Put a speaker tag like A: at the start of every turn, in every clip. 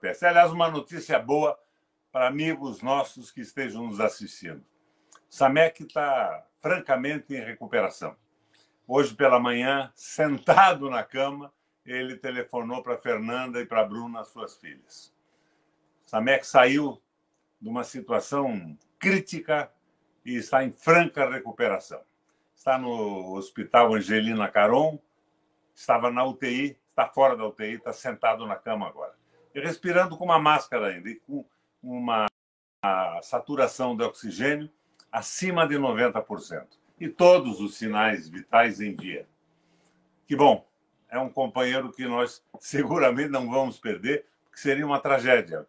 A: peste. Aliás, uma notícia boa para amigos nossos que estejam nos assistindo. Samek está francamente em recuperação. Hoje pela manhã, sentado na cama, ele telefonou para Fernanda e para Bruna, suas filhas. Samek saiu de uma situação crítica e está em franca recuperação. Está no Hospital Angelina Caron, estava na UTI, está fora da UTI, está sentado na cama agora. E respirando com uma máscara ainda, e com uma saturação de oxigênio acima de 90%. E todos os sinais vitais em dia. Que bom, é um companheiro que nós seguramente não vamos perder, porque seria uma tragédia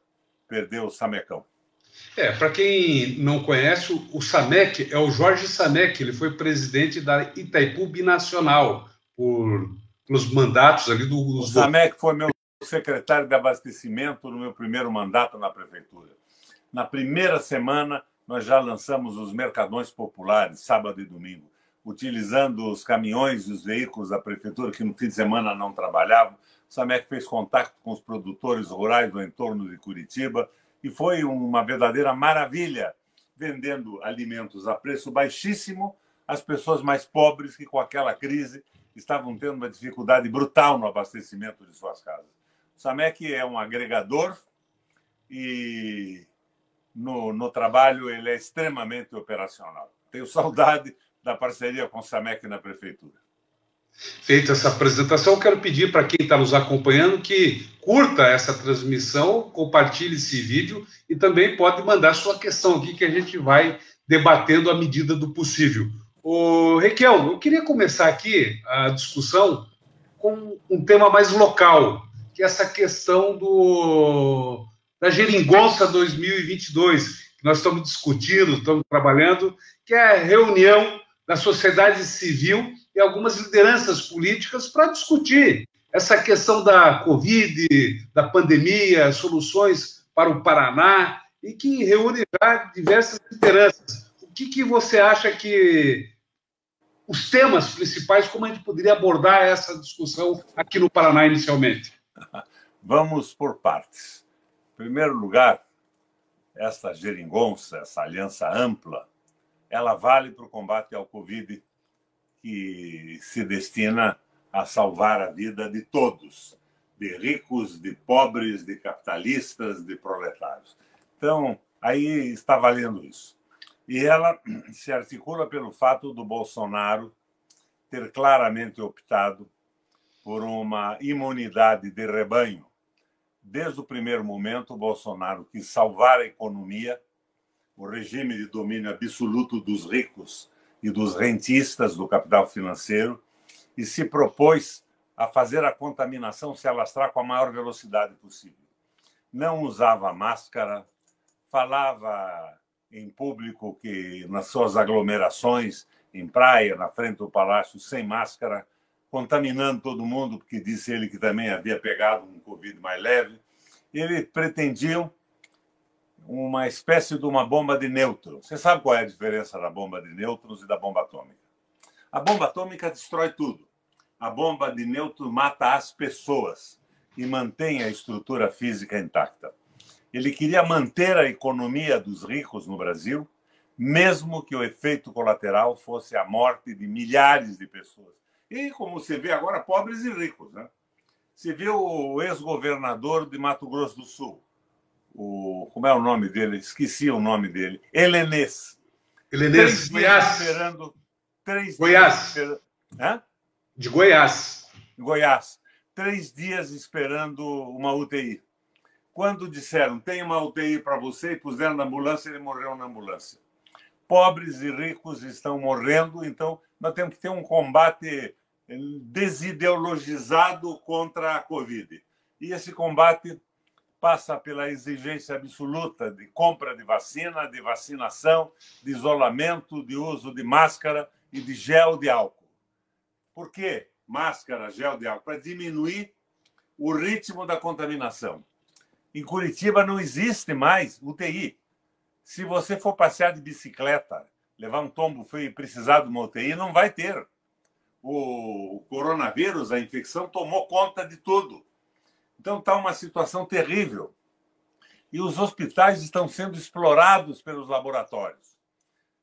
A: perder o Samecão.
B: É, para quem não conhece, o Samek é o Jorge Samek, ele foi presidente da Itaipu Binacional por, pelos mandatos ali do.
A: O Samek foi meu secretário de abastecimento no meu primeiro mandato na prefeitura. Na primeira semana, nós já lançamos os mercadões populares, sábado e domingo, utilizando os caminhões e os veículos da prefeitura que no fim de semana não trabalhavam. O Samek fez contato com os produtores rurais do entorno de Curitiba e foi uma verdadeira maravilha vendendo alimentos a preço baixíssimo às pessoas mais pobres que, com aquela crise, estavam tendo uma dificuldade brutal no abastecimento de suas casas. O Samek é um agregador e no, no trabalho ele é extremamente operacional. Tenho saudade da parceria com o Samek na prefeitura.
B: Feita essa apresentação, quero pedir para quem está nos acompanhando que curta essa transmissão, compartilhe esse vídeo e também pode mandar sua questão aqui que a gente vai debatendo à medida do possível. O Requiel, eu queria começar aqui a discussão com um tema mais local, que é essa questão do da Geringonça 2022, que nós estamos discutindo, estamos trabalhando, que é a reunião da sociedade civil e algumas lideranças políticas para discutir essa questão da Covid, da pandemia, soluções para o Paraná, e que reúne já diversas lideranças. O que, que você acha que os temas principais, como a gente poderia abordar essa discussão aqui no Paraná inicialmente?
A: Vamos por partes. Em primeiro lugar, essa geringonça, essa aliança ampla, ela vale para o combate ao Covid que se destina a salvar a vida de todos, de ricos, de pobres, de capitalistas, de proletários. Então, aí está valendo isso. E ela se articula pelo fato do Bolsonaro ter claramente optado por uma imunidade de rebanho. Desde o primeiro momento, o Bolsonaro quis salvar a economia, o regime de domínio absoluto dos ricos e dos rentistas do capital financeiro e se propôs a fazer a contaminação se alastrar com a maior velocidade possível. Não usava máscara, falava em público que nas suas aglomerações, em praia, na frente do palácio, sem máscara, contaminando todo mundo, porque disse ele que também havia pegado um Covid mais leve. Eles pretendiam uma espécie de uma bomba de nêutrons. Você sabe qual é a diferença da bomba de nêutrons e da bomba atômica? A bomba atômica destrói tudo. A bomba de nêutrons mata as pessoas e mantém a estrutura física intacta. Ele queria manter a economia dos ricos no Brasil, mesmo que o efeito colateral fosse a morte de milhares de pessoas. E, como você vê agora, pobres e ricos. Né? Você viu o ex-governador de Mato Grosso do Sul, o como é o nome dele? Esqueci o nome dele. Helenês.
B: Helenês
A: Goiás. Esperando três
B: Goiás.
A: dias esperando...
B: De Goiás.
A: Goiás. Três dias esperando uma UTI. Quando disseram tem uma UTI para você e puseram na ambulância, ele morreu na ambulância. Pobres e ricos estão morrendo, então nós temos que ter um combate desideologizado contra a Covid. E esse combate passa pela exigência absoluta de compra de vacina, de vacinação, de isolamento, de uso de máscara e de gel de álcool. Por quê? Máscara, gel de álcool, para diminuir o ritmo da contaminação. Em Curitiba não existe mais UTI. Se você for passear de bicicleta, levar um tombo feio e precisar de uma UTI, não vai ter. O coronavírus, a infecção, tomou conta de tudo Então está uma situação terrível. E os hospitais estão sendo explorados pelos laboratórios.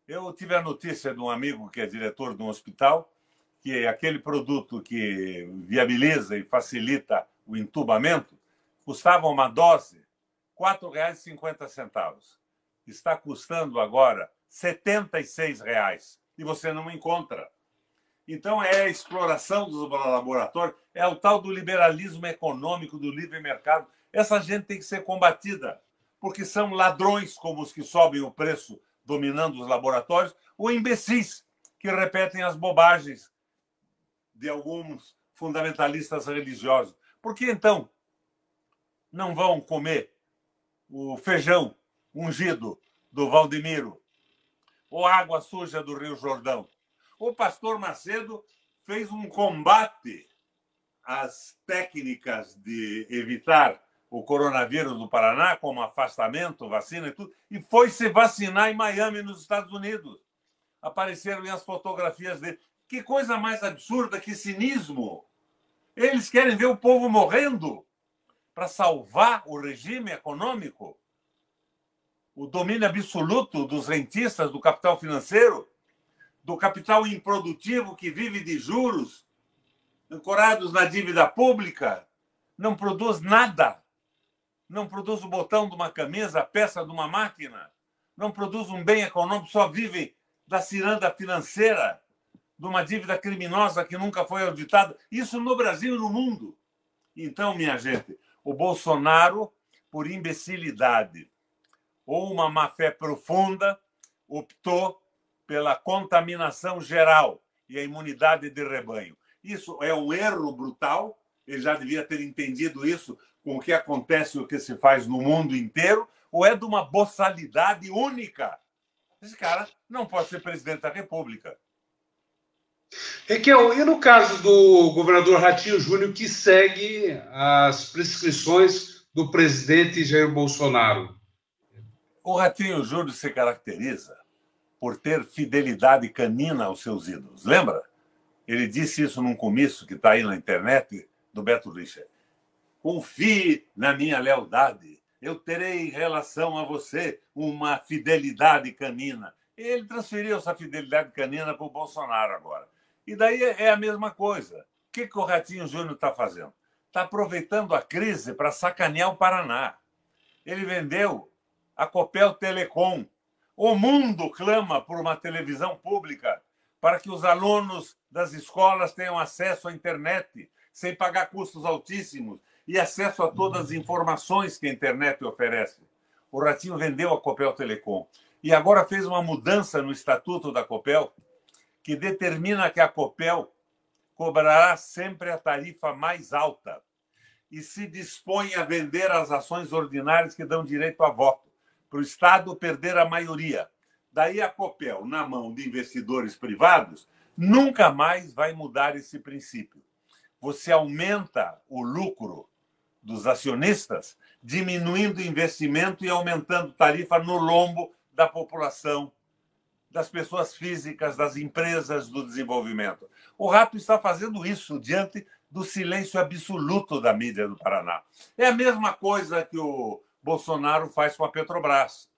A: Eu tive a notícia de um amigo que é diretor de um hospital que aquele produto que viabiliza e facilita o entubamento custava uma dose R$ 4,50. Está custando agora 76 reais e você não encontra. Então é a exploração dos laboratórios, é o tal do liberalismo econômico, do livre mercado. Essa gente tem que ser combatida, porque são ladrões como os que sobem o preço dominando os laboratórios, ou imbecis que repetem as bobagens de alguns fundamentalistas religiosos. Por que então não vão comer o feijão ungido do Valdemiro, ou água suja do Rio Jordão? O pastor Macedo fez um combate às técnicas de evitar o coronavírus do Paraná, como afastamento, vacina e tudo, e foi se vacinar em Miami, nos Estados Unidos. Apareceram as fotografias dele. Que coisa mais absurda, que cinismo! Eles querem ver o povo morrendo para salvar o regime econômico, o domínio absoluto dos rentistas do capital financeiro, do capital improdutivo que vive de juros, ancorados na dívida pública, não produz nada. Não produz o botão de uma camisa, a peça de uma máquina. Não produz um bem econômico, só vive da ciranda financeira de uma dívida criminosa que nunca foi auditada. Isso no Brasil e no mundo. Então, minha gente, o Bolsonaro, por imbecilidade ou uma má-fé profunda, optou pela contaminação geral e a imunidade de rebanho. Isso é um erro brutal. Ele já devia ter entendido isso com o que acontece e o que se faz no mundo inteiro, ou é de uma boçalidade única. Esse cara não pode ser presidente da República.
B: Raquel, e no caso do governador Ratinho Júnior, que segue as prescrições do presidente Jair Bolsonaro?
A: O Ratinho Júnior se caracteriza por ter fidelidade canina aos seus ídolos. Lembra? Ele disse isso num comício que está aí na internet do Beto Richa. Confie na minha lealdade. Eu terei em relação a você uma fidelidade canina. Ele transferiu essa fidelidade canina para o Bolsonaro agora. E daí é a mesma coisa. O que, que o Ratinho Júnior está fazendo? Está aproveitando a crise para sacanear o Paraná. Ele vendeu a Copel Telecom. O mundo clama por uma televisão pública para que os alunos das escolas tenham acesso à internet sem pagar custos altíssimos e acesso a todas as informações que a internet oferece. O Ratinho vendeu a Copel Telecom e agora fez uma mudança no estatuto da Copel que determina que a Copel cobrará sempre a tarifa mais alta e se dispõe a vender as ações ordinárias que dão direito a voto, para o Estado perder a maioria. Daí a Copel, na mão de investidores privados, nunca mais vai mudar esse princípio. Você aumenta o lucro dos acionistas, diminuindo o investimento e aumentando tarifa no lombo da população das pessoas físicas, das empresas do desenvolvimento. O Rato está fazendo isso diante do silêncio absoluto da mídia do Paraná. É a mesma coisa que o Bolsonaro faz com a Petrobras,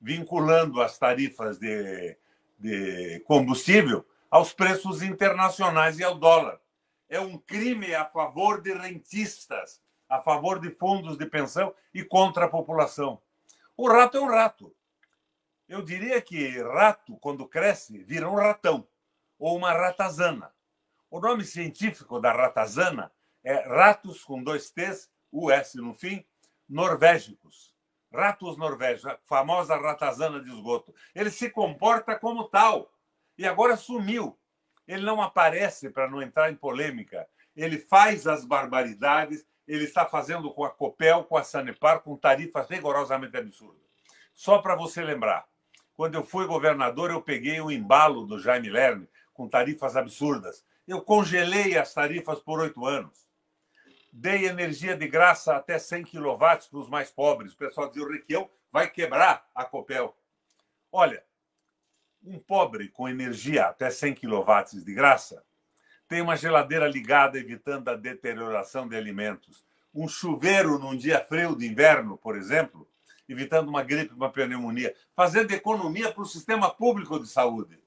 A: vinculando as tarifas de, de combustível aos preços internacionais e ao dólar. É um crime a favor de rentistas, a favor de fundos de pensão e contra a população. O rato é um rato. Eu diria que rato, quando cresce, vira um ratão ou uma ratazana. O nome científico da ratazana é ratos com dois T's, US no fim, norvégicos. Ratos norvégicos, a famosa ratazana de esgoto. Ele se comporta como tal e agora sumiu. Ele não aparece para não entrar em polêmica. Ele faz as barbaridades, ele está fazendo com a Copel, com a Sanepar, com tarifas rigorosamente absurdas. Só para você lembrar, quando eu fui governador, eu peguei o embalo do Jaime Lerner com tarifas absurdas. Eu congelei as tarifas por oito anos. Dei energia de graça até 100 kW para os mais pobres. O pessoal dizia: o Requião vai quebrar a Copel. Olha, um pobre com energia até 100 kW de graça tem uma geladeira ligada, evitando a deterioração de alimentos. um chuveiro num dia frio de inverno, por exemplo, evitando uma gripe, uma pneumonia, fazendo economia para o sistema público de saúde.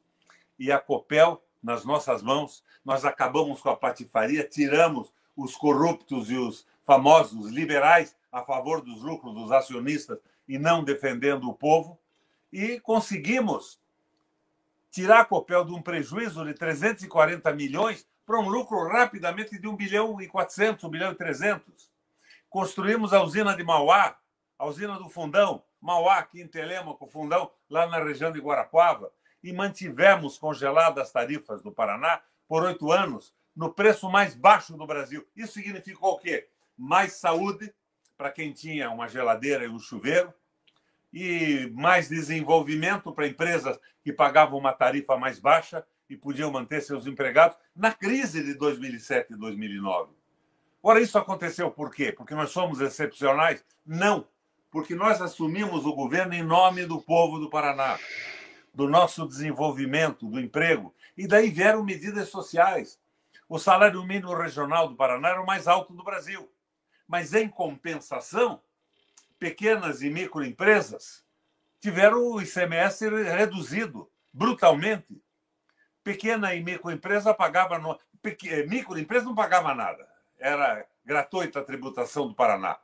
A: E a Copel, nas nossas mãos, nós acabamos com a patifaria, tiramos os corruptos e os famosos liberais a favor dos lucros dos acionistas e não defendendo o povo, e conseguimos tirar a Copel de um prejuízo de 340 milhões para um lucro rapidamente de 1 bilhão e 400, 1 bilhão e 300. Construímos a usina de Mauá, a usina do Fundão, Mauá, aqui em Telêmaco, Fundão, lá na região de Guarapuava, e mantivemos congeladas as tarifas do Paraná por oito anos, no preço mais baixo do Brasil. Isso significou o quê? Mais saúde para quem tinha uma geladeira e um chuveiro, e mais desenvolvimento para empresas que pagavam uma tarifa mais baixa e podiam manter seus empregados na crise de 2007 e 2009. Ora, isso aconteceu por quê? Porque nós somos excepcionais? Não, porque nós assumimos o governo em nome do povo do Paraná, do nosso desenvolvimento, do emprego. E daí vieram medidas sociais. O salário mínimo regional do Paraná era o mais alto do Brasil. Mas, em compensação, pequenas e microempresas tiveram o ICMS reduzido brutalmente. Pequena e microempresa pagava no... microempresa não pagava nada, era gratuita a tributação do Paraná.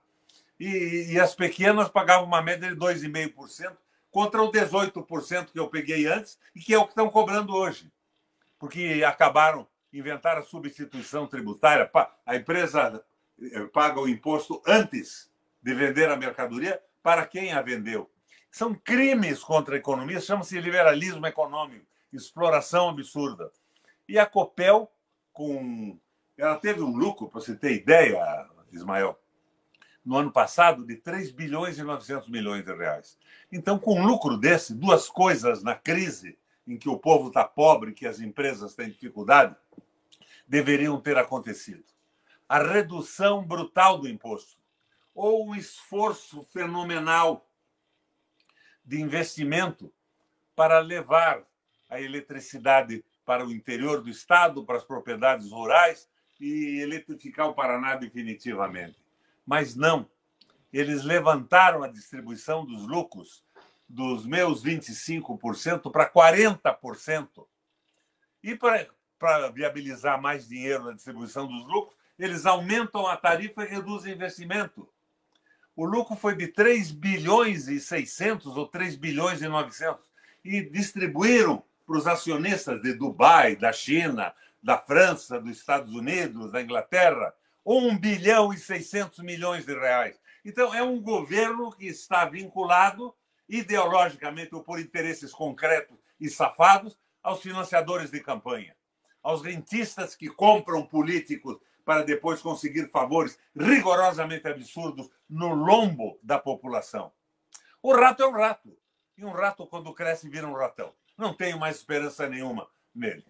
A: E, e as pequenas pagavam uma média de 2,5% contra o 18% que eu peguei antes e que é o que estão cobrando hoje. Porque acabaram, inventaram a substituição tributária. A empresa eh, paga o imposto antes de vender a mercadoria para quem a vendeu. São crimes contra a economia, chama-se liberalismo econômico, exploração absurda. E a Copel, com. Ela teve um lucro, para você ter ideia, Ismael, no ano passado, de 3 bilhões e 900 milhões de reais. Então, com um lucro desse, duas coisas na crise em que o povo está pobre, que as empresas têm dificuldade, deveriam ter acontecido. A redução brutal do imposto ou um esforço fenomenal de investimento para levar a eletricidade para o interior do estado, para as propriedades rurais e eletrificar o Paraná definitivamente. Mas não. Eles levantaram a distribuição dos lucros dos meus 25% para 40%. E para viabilizar mais dinheiro na distribuição dos lucros, eles aumentam a tarifa e reduzem o investimento o lucro foi de 3 bilhões e 600 ou 3 bilhões e 900 e distribuíram para os acionistas de Dubai, da China, da França, dos Estados Unidos, da Inglaterra, 1 bilhão e 600 milhões de reais. Então, é um governo que está vinculado ideologicamente ou por interesses concretos e safados aos financiadores de campanha, aos rentistas que compram políticos para depois conseguir favores rigorosamente absurdos no lombo da população. O rato é um rato. E um rato, quando cresce, vira um ratão. Não tenho mais esperança nenhuma nele.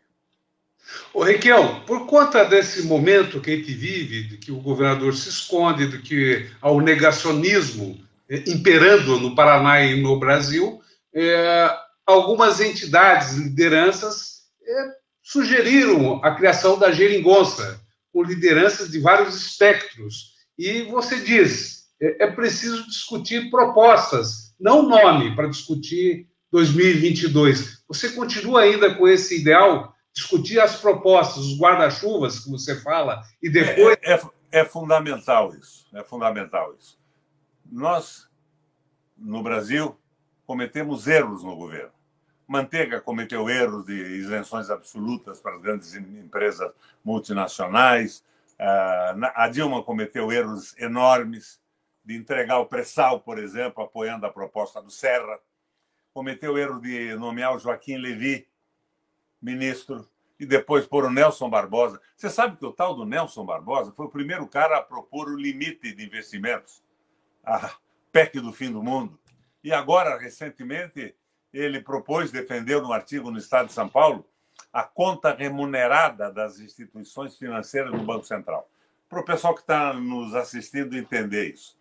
B: Ô, Requião, por conta desse momento que a gente vive, de que o governador se esconde, de que há o negacionismo eh, imperando no Paraná e no Brasil, é, algumas entidades, lideranças, é, sugeriram a criação da geringonça, com lideranças de vários espectros. E você diz, é, é preciso discutir propostas, não nome para discutir 2022. Você continua ainda com esse ideal? Discutir as propostas, os guarda-chuvas que você fala, e depois.
A: É, é, é fundamental isso. É fundamental isso. Nós, no Brasil, cometemos erros no governo. Manteiga cometeu erros de isenções absolutas para as grandes empresas multinacionais. Ah, a Dilma cometeu erros enormes de entregar o pré-sal, por exemplo, apoiando a proposta do Serra. Cometeu erro de nomear o Joaquim Levy ministro e depois pôr o Nelson Barbosa. Você sabe que o tal do Nelson Barbosa foi o primeiro cara a propor o limite de investimentos, a PEC do fim do mundo. E agora, recentemente, ele propôs, defendeu no artigo no Estado de São Paulo, a conta remunerada das instituições financeiras do Banco Central. Para o pessoal que está nos assistindo entender isso.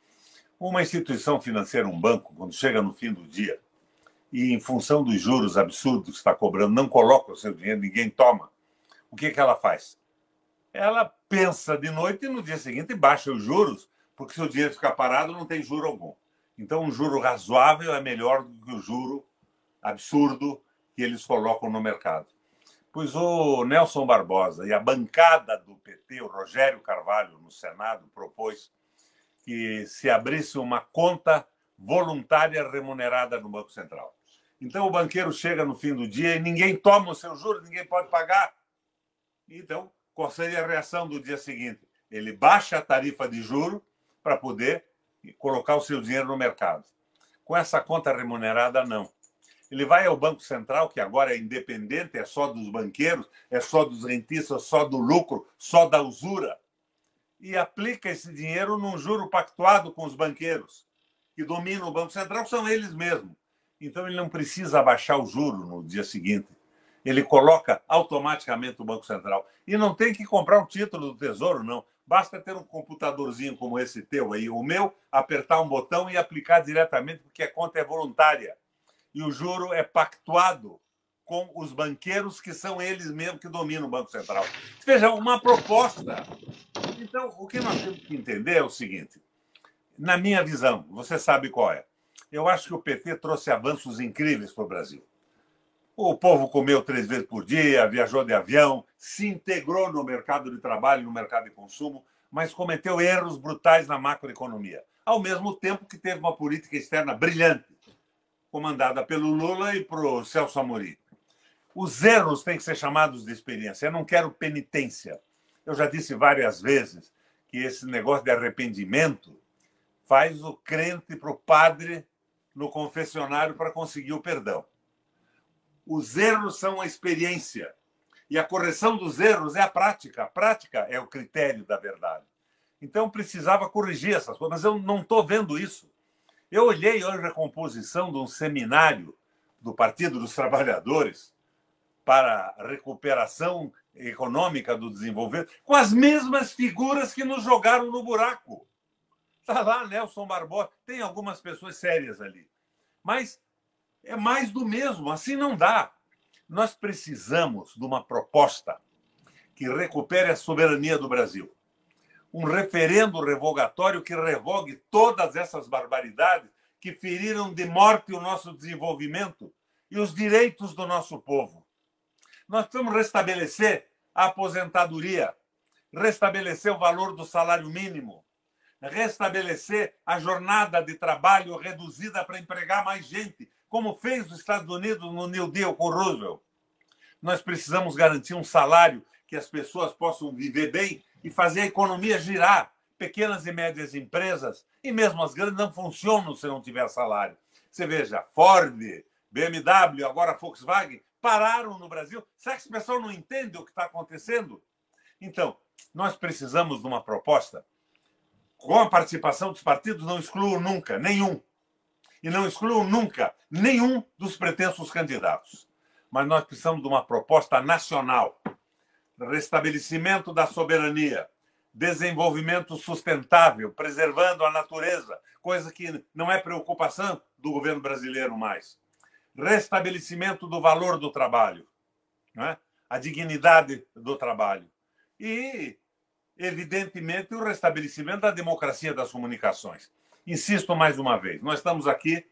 A: Uma instituição financeira, um banco, quando chega no fim do dia e, em função dos juros absurdos que está cobrando, não coloca o seu dinheiro, ninguém toma, o que, que ela faz? Ela pensa de noite e no dia seguinte baixa os juros porque se o dinheiro ficar parado, não tem juro algum. Então, um juro razoável é melhor do que o juro absurdo que eles colocam no mercado. Pois o Nelson Barbosa e a bancada do PT, o Rogério Carvalho, no Senado, propôs que se abrisse uma conta voluntária remunerada no Banco Central. Então, o banqueiro chega no fim do dia e ninguém toma o seu juro, ninguém pode pagar. Então, qual seria a reação do dia seguinte? Ele baixa a tarifa de juro para poder colocar o seu dinheiro no mercado. Com essa conta remunerada, não. Ele vai ao Banco Central, que agora é independente, é só dos banqueiros, é só dos rentistas, só do lucro, só da usura, e aplica esse dinheiro num juro pactuado com os banqueiros, que dominam o Banco Central, são eles mesmos. Então ele não precisa abaixar o juro no dia seguinte. Ele coloca automaticamente o Banco Central. E não tem que comprar um título do Tesouro, não. Basta ter um computadorzinho como esse teu aí, o meu, apertar um botão e aplicar diretamente, porque a conta é voluntária e o juro é pactuado com os banqueiros, que são eles mesmos que dominam o Banco Central. Veja, uma proposta. Então, o que nós temos que entender é o seguinte: na minha visão, você sabe qual é. Eu acho que o PT trouxe avanços incríveis para o Brasil. O povo comeu três vezes por dia, viajou de avião, se integrou no mercado de trabalho, no mercado de consumo, mas cometeu erros brutais na macroeconomia. Ao mesmo tempo que teve uma política externa brilhante comandada pelo Lula e por Celso Amorim. Os erros têm que ser chamados de experiência. Eu não quero penitência. Eu já disse várias vezes que esse negócio de arrependimento faz o crente para o padre no confessionário para conseguir o perdão. Os erros são a experiência. E a correção dos erros é a prática. A prática é o critério da verdade. Então precisava corrigir essas coisas, mas eu não estou vendo isso. Eu olhei hoje a composição de um seminário do Partido dos Trabalhadores para a recuperação econômica do desenvolvimento, com as mesmas figuras que nos jogaram no buraco. Está lá Nelson Barbosa, tem algumas pessoas sérias ali. Mas é mais do mesmo, assim não dá. Nós precisamos de uma proposta que recupere a soberania do Brasil um referendo revogatório que revogue todas essas barbaridades que feriram de morte o nosso desenvolvimento e os direitos do nosso povo. Nós precisamos restabelecer a aposentadoria, restabelecer o valor do salário mínimo, restabelecer a jornada de trabalho reduzida para empregar mais gente, como fez os Estados Unidos no New Deal com Roosevelt. Nós precisamos garantir um salário que as pessoas possam viver bem e fazer a economia girar. Pequenas e médias empresas, e mesmo as grandes, não funcionam se não tiver salário. Você veja, Ford, BMW, agora Volkswagen, pararam no Brasil. Será que esse pessoal não entende o que está acontecendo? Então, nós precisamos de uma proposta com a participação dos partidos, não excluo nunca, nenhum. E não excluo nunca nenhum dos pretensos candidatos. Mas nós precisamos de uma proposta nacional restabelecimento da soberania, desenvolvimento sustentável, preservando a natureza, coisa que não é preocupação do governo brasileiro mais. Restabelecimento do valor do trabalho, né? a dignidade do trabalho. E, evidentemente, o restabelecimento da democracia das comunicações. Insisto mais uma vez, nós estamos aqui,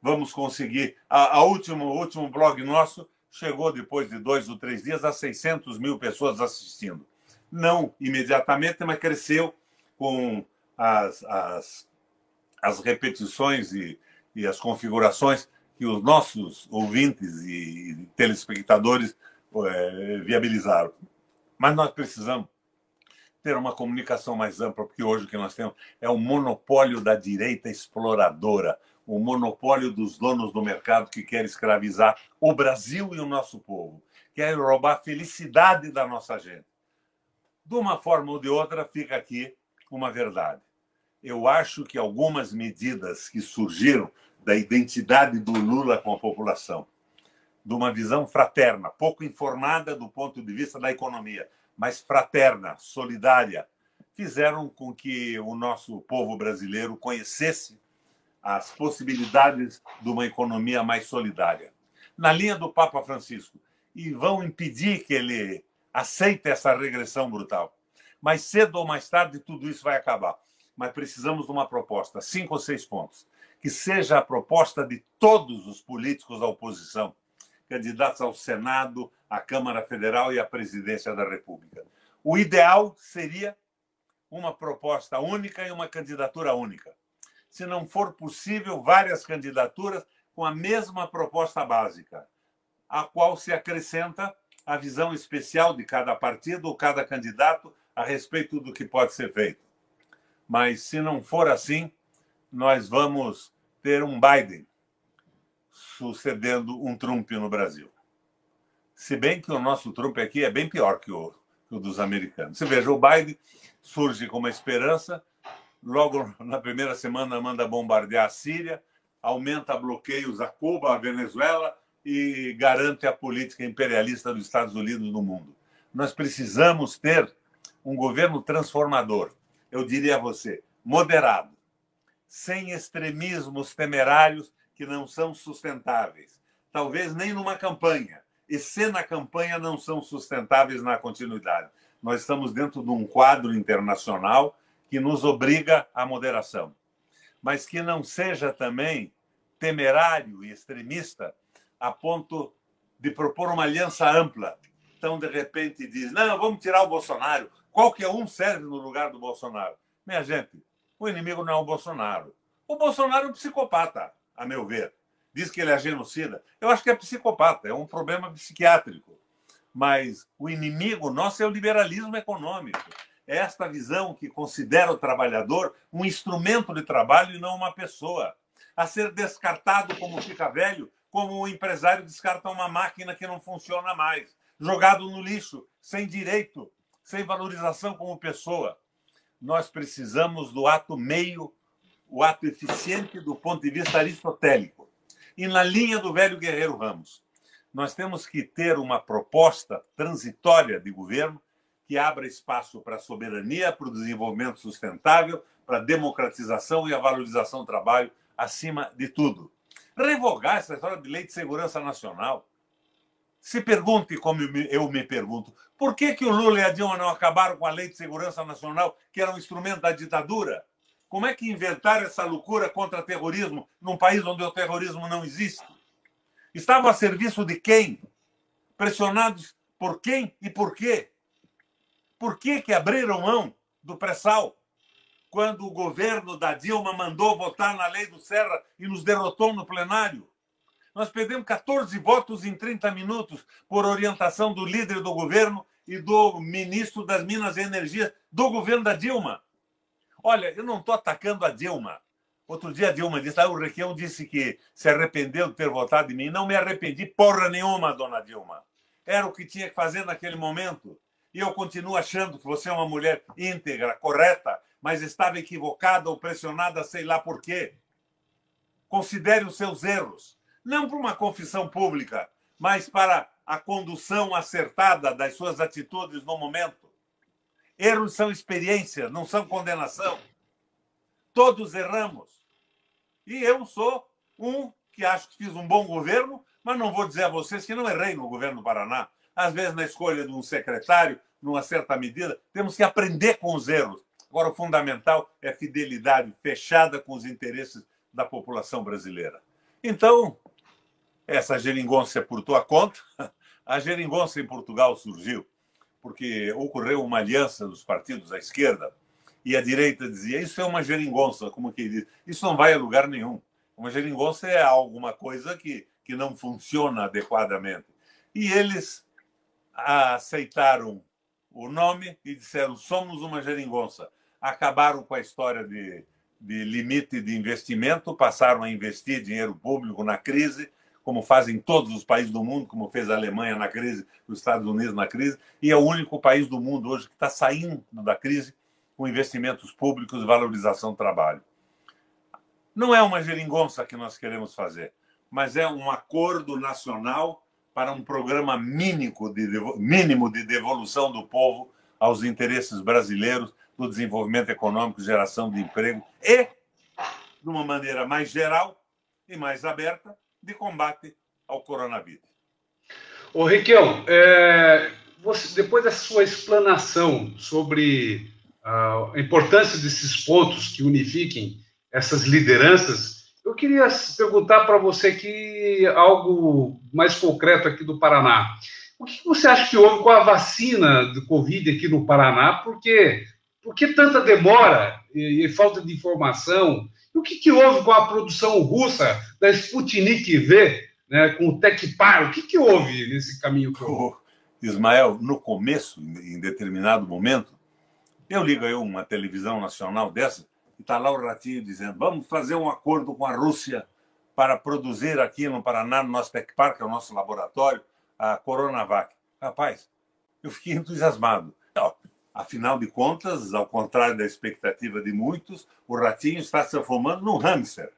A: vamos conseguir. A, a último, o último blog nosso chegou depois de dois ou três dias a 600 mil pessoas assistindo. Não imediatamente, mas cresceu com as, as, as repetições e, e as configurações que os nossos ouvintes e telespectadores é, viabilizaram. Mas nós precisamos ter uma comunicação mais ampla, porque hoje o que nós temos é o monopólio da direita exploradora, o monopólio dos donos do mercado que quer escravizar o Brasil e o nosso povo, quer roubar a felicidade da nossa gente. De uma forma ou de outra, fica aqui uma verdade. Eu acho que algumas medidas que surgiram da identidade do Lula com a população, de uma visão fraterna, pouco informada do ponto de vista da economia, mas fraterna, solidária, fizeram com que o nosso povo brasileiro conhecesse as possibilidades de uma economia mais solidária. Na linha do Papa Francisco. E vão impedir que ele aceite essa regressão brutal. Mas cedo ou mais tarde tudo isso vai acabar. mas precisamos de uma proposta, cinco ou seis pontos, que seja a proposta de todos os políticos da oposição, candidatos ao Senado, à Câmara Federal e à Presidência da República. O ideal seria uma proposta única e uma candidatura única. Se não for possível, várias candidaturas com a mesma proposta básica, a qual se acrescenta a visão especial de cada partido ou cada candidato a respeito do que pode ser feito. Mas se não for assim, nós vamos ter um Biden sucedendo um Trump no Brasil. Se bem que o nosso Trump aqui é bem pior que o, que o dos americanos. Você veja, o Biden surge com uma esperança, logo na primeira semana manda bombardear a Síria, aumenta bloqueios a Cuba, a Venezuela e garante a política imperialista dos Estados Unidos no mundo. Nós precisamos ter um governo transformador, eu diria a você, moderado, sem extremismos temerários que não são sustentáveis, talvez nem numa campanha, e se na campanha não são sustentáveis na continuidade. Nós estamos dentro de um quadro internacional que nos obriga à moderação, mas que não seja também temerário e extremista a ponto de propor uma aliança ampla. Então, de repente, diz: não, vamos tirar o Bolsonaro. Qualquer um serve no lugar do Bolsonaro. Minha gente, o inimigo não é o Bolsonaro. O Bolsonaro é um psicopata, a meu ver. Diz que ele é genocida. Eu acho que é psicopata, é um problema psiquiátrico. Mas o inimigo nosso é o liberalismo econômico. É esta visão que considera o trabalhador um instrumento de trabalho e não uma pessoa. A ser descartado como fica velho como o empresário descarta uma máquina que não funciona mais, jogado no lixo, sem direito, sem valorização como pessoa. Nós precisamos do ato meio, o ato eficiente do ponto de vista aristotélico. E na linha do velho Guerreiro Ramos, nós temos que ter uma proposta transitória de governo que abra espaço para a soberania, para o desenvolvimento sustentável, para a democratização e a valorização do trabalho, acima de tudo revogar essa história de lei de segurança nacional. Se pergunte, como eu me pergunto, por que, que o Lula e a Dilma não acabaram com a lei de segurança nacional, que era um instrumento da ditadura? Como é que inventaram essa loucura contra terrorismo num país onde o terrorismo não existe? Estavam a serviço de quem? Pressionados por quem e por quê? Por que, que abriram mão do pré-sal? Quando o governo da Dilma mandou votar na lei do Serra e nos derrotou no plenário. Nós perdemos 14 votos em 30 minutos por orientação do líder do governo e do ministro das Minas e Energia do governo da Dilma. Olha, eu não estou atacando a Dilma. Outro dia a Dilma disse, ah, o Requião disse que se arrependeu de ter votado em mim. Não me arrependi porra nenhuma, dona Dilma. Era o que tinha que fazer naquele momento. E eu continuo achando que você é uma mulher íntegra, correta, mas estava equivocada ou pressionada, sei lá por quê. Considere os seus erros, não para uma confissão pública, mas para a condução acertada das suas atitudes no momento. Erros são experiências, não são condenação. Todos erramos. E eu sou um que acho que fiz um bom governo, mas não vou dizer a vocês que não errei no governo do Paraná. Às vezes, na escolha de um secretário, numa certa medida, temos que aprender com os erros. Agora, o fundamental é fidelidade fechada com os interesses da população brasileira. Então, essa geringonça é por tua conta. A geringonça em Portugal surgiu porque ocorreu uma aliança dos partidos à esquerda e a direita dizia isso é uma geringonça, como que diz, isso não vai a lugar nenhum. Uma geringonça é alguma coisa que, que não funciona adequadamente. E eles aceitaram o nome e disseram somos uma geringonça acabaram com a história de, de limite de investimento, passaram a investir dinheiro público na crise, como fazem todos os países do mundo, como fez a Alemanha na crise, os Estados Unidos na crise, e é o único país do mundo hoje que está saindo da crise com investimentos públicos valorização do trabalho. Não é uma geringonça que nós queremos fazer, mas é um acordo nacional para um programa mínimo de devolução do povo aos interesses brasileiros do desenvolvimento econômico, geração de emprego e, de uma maneira mais geral e mais aberta, de combate ao coronavírus.
B: Ô, Riquel, é, depois da sua explanação sobre a importância desses pontos que unifiquem essas lideranças, eu queria perguntar para você aqui algo mais concreto aqui do Paraná. O que você acha que houve com a vacina do Covid aqui no Paraná? Porque por que tanta demora e, e falta de informação? O que, que, houve com a produção russa da Sputnik V, né, com o Tecpar? O que, que houve nesse caminho?
A: Oh, Ismael, no começo, em determinado momento, eu ligo aí uma televisão nacional dessa e está lá o Ratinho dizendo: vamos fazer um acordo com a Rússia para produzir aqui no Paraná, no nosso Tecpar, que é o nosso laboratório, a Coronavac. Rapaz, eu fiquei entusiasmado. Afinal de contas, ao contrário da expectativa de muitos, o ratinho está se transformando num hamster,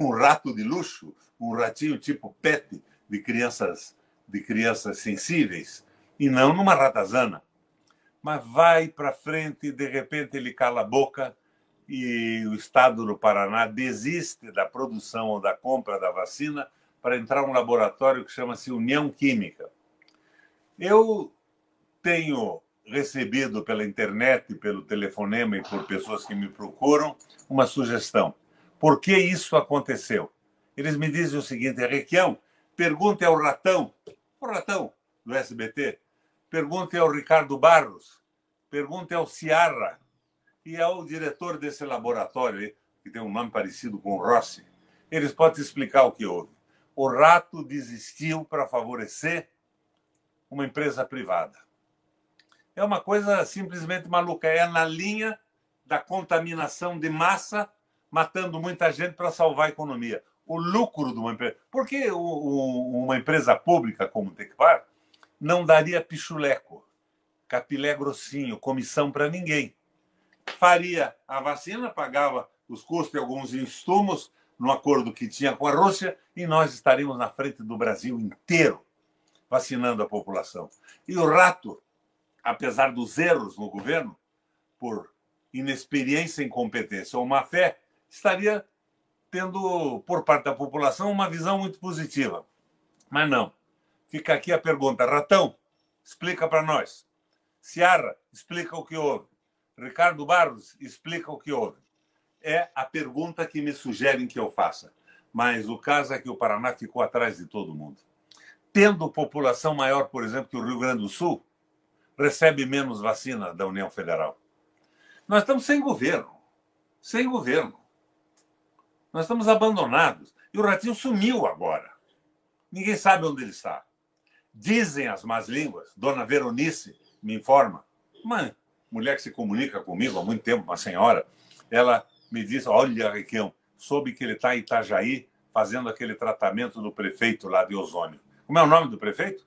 A: um rato de luxo, um ratinho tipo pet de crianças de crianças sensíveis e não numa ratazana. Mas vai para frente e de repente ele cala a boca e o estado do Paraná desiste da produção ou da compra da vacina para entrar um laboratório que chama-se União Química. Eu tenho recebido pela internet, pelo telefonema e por pessoas que me procuram uma sugestão. Por que isso aconteceu? Eles me dizem o seguinte: Requião, pergunte ao Ratão, o Ratão do SBT, pergunte ao Ricardo Barros, pergunte ao Ciarra e ao diretor desse laboratório, que tem um nome parecido com o Rossi. Eles podem explicar o que houve. O rato desistiu para favorecer uma empresa privada é uma coisa simplesmente maluca. É na linha da contaminação de massa, matando muita gente para salvar a economia. O lucro de uma empresa. Por que uma empresa pública como o Tecpar não daria pichuleco, capilé grossinho, comissão para ninguém? Faria a vacina, pagava os custos de alguns insumos no acordo que tinha com a Rússia e nós estaríamos na frente do Brasil inteiro vacinando a população. E o rato apesar dos erros no governo, por inexperiência, incompetência ou má fé, estaria tendo, por parte da população, uma visão muito positiva. Mas não. Fica aqui a pergunta: Ratão, explica para nós. Ciara, explica o que houve. Ricardo Barros, explica o que houve. É a pergunta que me sugerem que eu faça. Mas o caso é que o Paraná ficou atrás de todo mundo. Tendo população maior, por exemplo, que o Rio Grande do Sul, recebe menos vacina da União Federal. Nós estamos sem governo. Sem governo. Nós estamos abandonados. E o ratinho sumiu agora. Ninguém sabe onde ele está. Dizem as más línguas, Dona Veronice me informa, uma mulher que se comunica comigo há muito tempo, uma senhora, ela me diz: Olha, Requião, soube que ele está em Itajaí fazendo aquele tratamento do prefeito lá de Ozônio. Como é o nome do prefeito?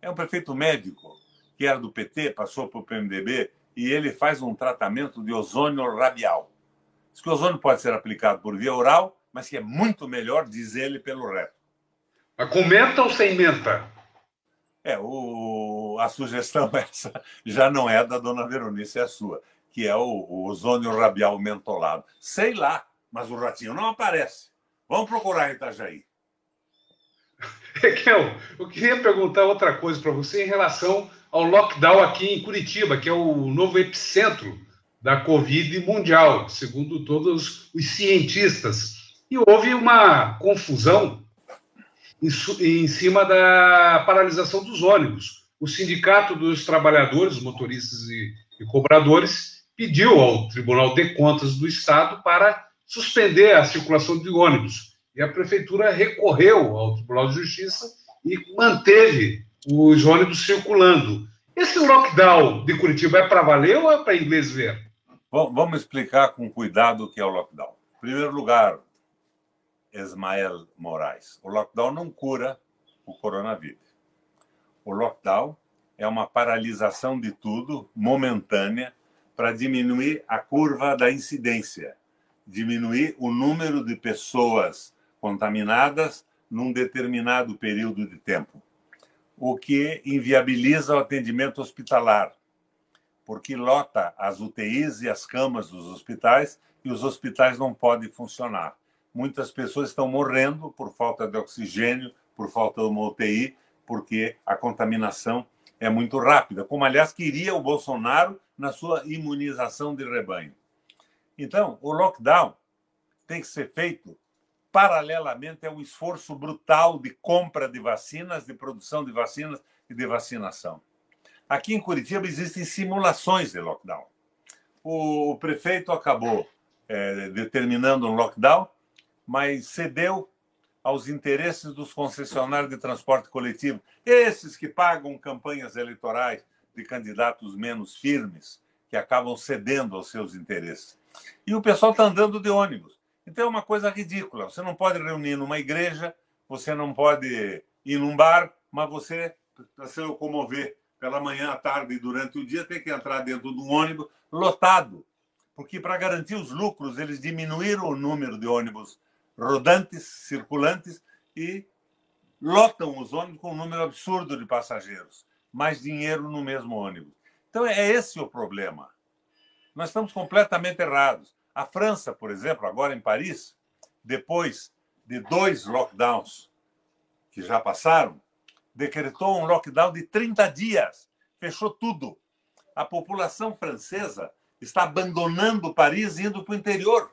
A: É um prefeito médico, que era do PT, passou para o PMDB, e ele faz um tratamento de ozônio rabial. Diz que o ozônio pode ser aplicado por via oral, mas que é muito melhor, diz ele, pelo reto.
B: Mas com menta ou sem menta?
A: É, o, a sugestão essa já não é da dona Veronice, é a sua, que é o, o ozônio rabial mentolado. Sei lá, mas o ratinho não aparece. Vamos procurar em Itajaí.
B: Raquel, eu queria perguntar outra coisa para você em relação ao lockdown aqui em Curitiba, que é o novo epicentro da Covid mundial, segundo todos os cientistas. E houve uma confusão em, cima da paralisação dos ônibus. O Sindicato dos Trabalhadores, motoristas e, e cobradores, pediu ao Tribunal de Contas do Estado para suspender a circulação de ônibus. E a prefeitura recorreu ao Tribunal de Justiça e manteve os ônibus circulando. Esse lockdown de Curitiba é para valer ou é para inglês ver?
A: Bom, vamos explicar com cuidado o que é o lockdown. Em primeiro lugar, Ismael Moraes, o lockdown não cura o coronavírus. O lockdown é uma paralisação de tudo, momentânea, para diminuir a curva da incidência, diminuir o número de pessoas contaminadas num determinado período de tempo o que inviabiliza o atendimento hospitalar, porque lota as UTIs e as camas dos hospitais e os hospitais não podem funcionar. Muitas pessoas estão morrendo por falta de oxigênio, por falta de uma UTI, porque a contaminação é muito rápida, como aliás queria o Bolsonaro na sua imunização de rebanho. Então, o lockdown tem que ser feito paralelamente a um esforço brutal de compra de vacinas, de produção de vacinas e de vacinação. Aqui em Curitiba existem simulações de lockdown. O, prefeito acabou é, determinando um lockdown, mas cedeu aos interesses dos concessionários de transporte coletivo, esses que pagam campanhas eleitorais de candidatos menos firmes, que acabam cedendo aos seus interesses. E o pessoal está andando de ônibus. Então é uma coisa ridícula. Você não pode reunir numa igreja, você não pode ir num bar, mas você, para se locomover pela manhã, à tarde e durante o dia, tem que entrar dentro de um ônibus lotado. Porque, para garantir os lucros, eles diminuíram o número de ônibus rodantes, circulantes, e lotam os ônibus com um número absurdo de passageiros. Mais dinheiro no mesmo ônibus. Então, é esse o problema. Nós estamos completamente errados. A França, por exemplo, agora em Paris, depois de dois lockdowns que já passaram, decretou um lockdown de 30 dias, fechou tudo. A população francesa está abandonando Paris e indo para o interior,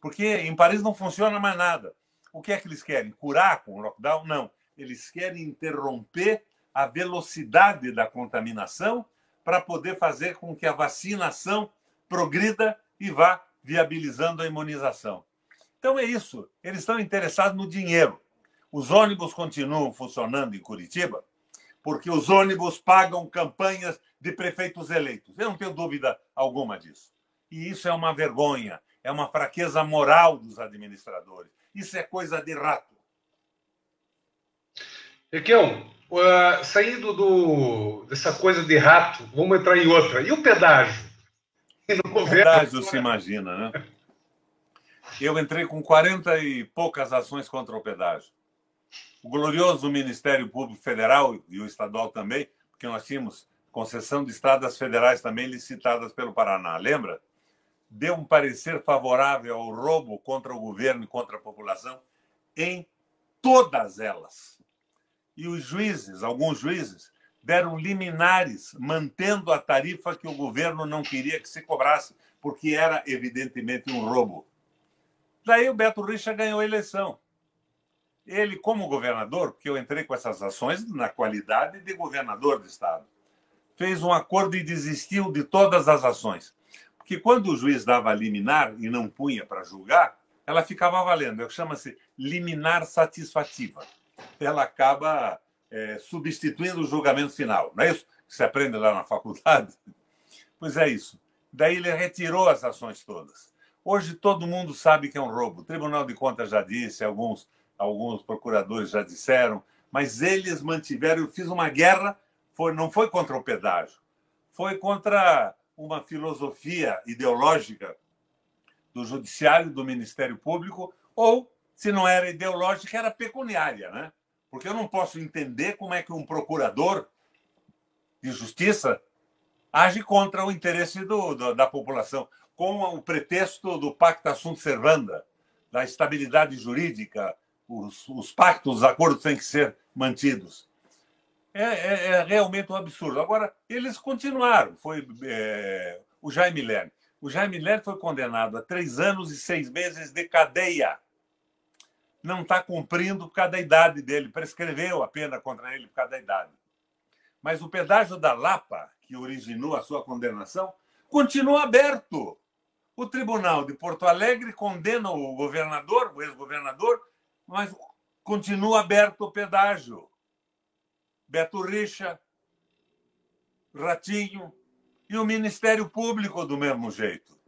A: porque em Paris não funciona mais nada. O que é que eles querem? Curar com o lockdown? Não. Eles querem interromper a velocidade da contaminação para poder fazer com que a vacinação progrida e vá viabilizando a imunização. Então é isso. Eles estão interessados no dinheiro. Os ônibus continuam funcionando em Curitiba porque os ônibus pagam campanhas de prefeitos eleitos. Eu não tenho dúvida alguma disso. E isso é uma vergonha, é uma fraqueza moral dos administradores. Isso é coisa de rato.
B: Equel, uh, saindo do, dessa coisa de rato, vamos entrar em outra. E o pedágio?
A: O pedágio se imagina, né? Eu entrei com 40 e poucas ações contra o pedágio. O glorioso Ministério Público Federal e o estadual também, porque nós tínhamos concessão de estradas federais também licitadas pelo Paraná, lembra? Deu um parecer favorável ao roubo contra o governo e contra a população em todas elas. E os juízes, alguns juízes, deram liminares mantendo a tarifa que o governo não queria que se cobrasse, porque era evidentemente um roubo. Daí o Beto Richa ganhou a eleição. Ele, como governador, porque eu entrei com essas ações na qualidade de governador do Estado, fez um acordo e desistiu de todas as ações. Porque quando o juiz dava liminar e não punha para julgar, ela ficava valendo. Chama-se liminar satisfativa. Ela acaba é, substituindo o julgamento final. Não é isso que se aprende lá na faculdade? Pois é isso. Daí ele retirou as ações todas. Hoje todo mundo sabe que é um roubo. O Tribunal de Contas já disse, alguns, alguns procuradores já disseram, mas eles mantiveram. Eu fiz uma guerra, foi, não foi contra o pedágio, foi contra uma filosofia ideológica do Judiciário, do Ministério Público, ou, se não era ideológica, era pecuniária, né? Porque eu não posso entender como é que um procurador de justiça age contra o interesse do, do, da população, com o pretexto do Pacta Sunt Servanda, da estabilidade jurídica, os, os pactos, os acordos têm que ser mantidos. É, é, é, realmente um absurdo. Agora, eles continuaram. Foi é, o Jaime Lerner. O Jaime Lerner foi condenado a três anos e seis meses de cadeia não está cumprindo por causa da idade dele, prescreveu a pena contra ele por causa da idade. Mas o pedágio da Lapa, que originou a sua condenação, continua aberto. O Tribunal de Porto Alegre condena o governador, o ex-governador, mas continua aberto o pedágio. Beto Richa, Ratinho e o Ministério Público do mesmo jeito.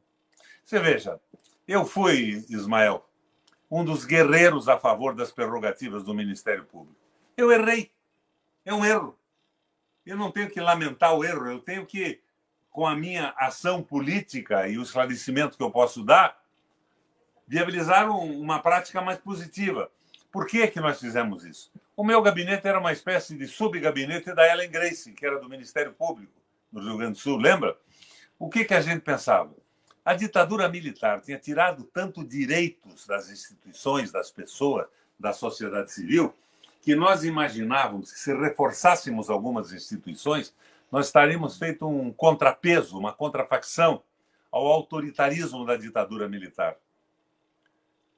A: Você veja, eu fui, Ismael, um dos guerreiros a favor das prerrogativas do Ministério Público. Eu errei. É um erro. Eu não tenho que lamentar o erro, eu tenho que, com a minha ação política e o esclarecimento que eu posso dar, viabilizar uma prática mais positiva. Por que, que nós fizemos isso? O meu gabinete era uma espécie de subgabinete da Ellen Grace, que era do Ministério Público no Rio Grande do Sul, lembra? O que, que a gente pensava? A ditadura militar tinha tirado tanto direitos das instituições, das pessoas, da sociedade civil, que nós imaginávamos que se reforçássemos algumas instituições, nós estaríamos feito um contrapeso, uma contrafacção ao autoritarismo da ditadura militar.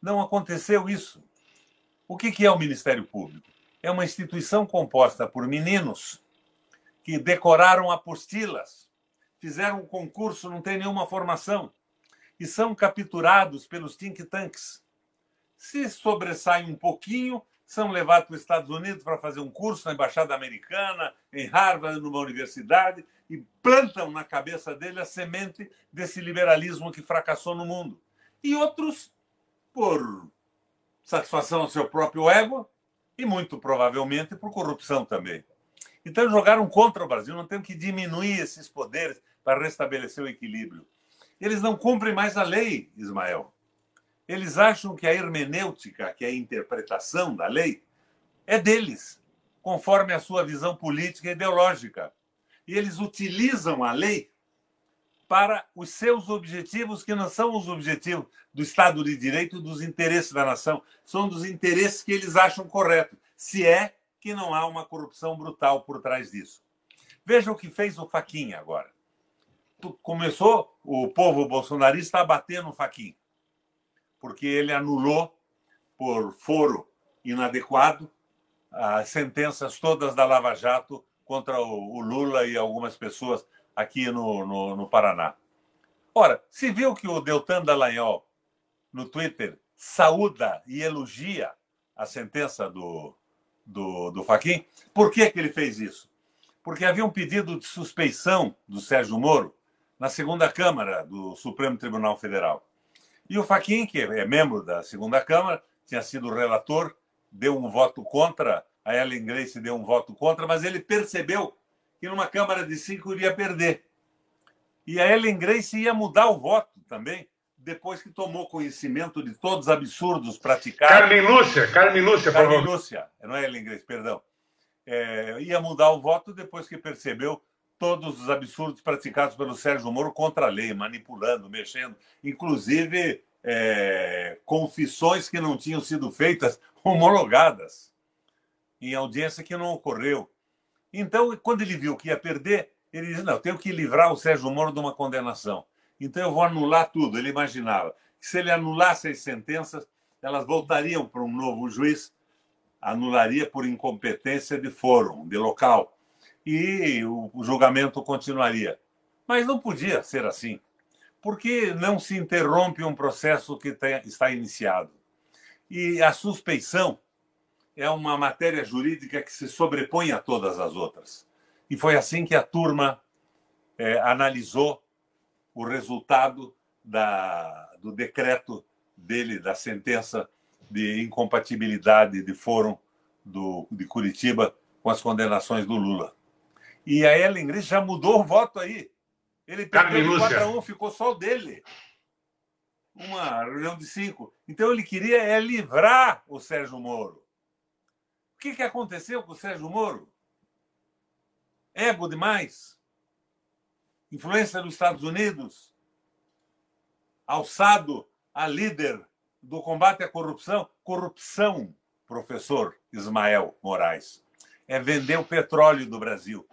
A: Não aconteceu isso. O que é o Ministério Público? É uma instituição composta por meninos que decoraram apostilas, fizeram um concurso, não tem nenhuma formação, e são capturados pelos think tanks. Se sobressaem um pouquinho, são levados para os Estados Unidos para fazer um curso na Embaixada Americana, em Harvard, numa universidade, e plantam na cabeça dele a semente desse liberalismo que fracassou no mundo. E outros, por satisfação ao seu próprio ego, e muito provavelmente por corrupção também. Então jogaram contra o Brasil, não temos que diminuir esses poderes para restabelecer o equilíbrio. Eles não cumprem mais a lei, Ismael. Eles acham que a hermenêutica, que é a interpretação da lei, é deles, conforme a sua visão política e ideológica. E eles utilizam a lei para os seus objetivos, que não são os objetivos do Estado de Direito, dos interesses da nação, são dos interesses que eles acham corretos, se é que não há uma corrupção brutal por trás disso. Veja o que fez o Faquinha agora. Começou o povo bolsonarista a bater no Faquinha porque ele anulou por foro inadequado as sentenças todas da Lava Jato contra o, Lula e algumas pessoas aqui no, no, no Paraná. Ora, se viu que o Deltan Dallagnol, no Twitter, saúda e elogia a sentença do, do, do Faquin, por que, que ele fez isso? Porque havia um pedido de suspeição do Sérgio Moro na segunda Câmara do Supremo Tribunal Federal. E o Faquin, que é membro da segunda Câmara, tinha sido relator, deu um voto contra, a Ellen Grace deu um voto contra, mas ele percebeu que numa Câmara de cinco iria perder. E a Ellen Grace ia mudar o voto também, depois que tomou conhecimento de todos os absurdos praticados.
B: Carmen Lúcia, Carmen Lúcia,
A: por Carmen Lúcia, não é Ellen Grace, perdão. É, ia mudar o voto depois que percebeu todos os absurdos praticados pelo Sérgio Moro contra a lei, manipulando, mexendo, inclusive é, confissões que não tinham sido feitas, homologadas, em audiência que não ocorreu. Então, quando ele viu que ia perder, ele disse: Não, tenho que livrar o Sérgio Moro de uma condenação. Então, eu vou anular tudo. Ele imaginava que se ele anulasse as sentenças, elas voltariam para um novo juiz, anularia por incompetência de fórum, de local e o, julgamento continuaria. Mas não podia ser assim. Por que não se interrompe um processo que está iniciado? E a suspeição é uma matéria jurídica que se sobrepõe a todas as outras. E foi assim que a turma é, analisou o resultado da, do decreto dele, da sentença de incompatibilidade de fórum do, de Curitiba com as condenações do Lula. E a Ellen Grace já mudou o voto aí. Ele perdeu de 4 a 1, ficou só o dele. Uma reunião de cinco. Então ele queria é livrar o Sérgio Moro. O que, que aconteceu com o Sérgio Moro? Ego demais? Influência dos Estados Unidos? Alçado a líder do combate à corrupção? Corrupção, professor Ismael Moraes, é vender o petróleo do Brasil.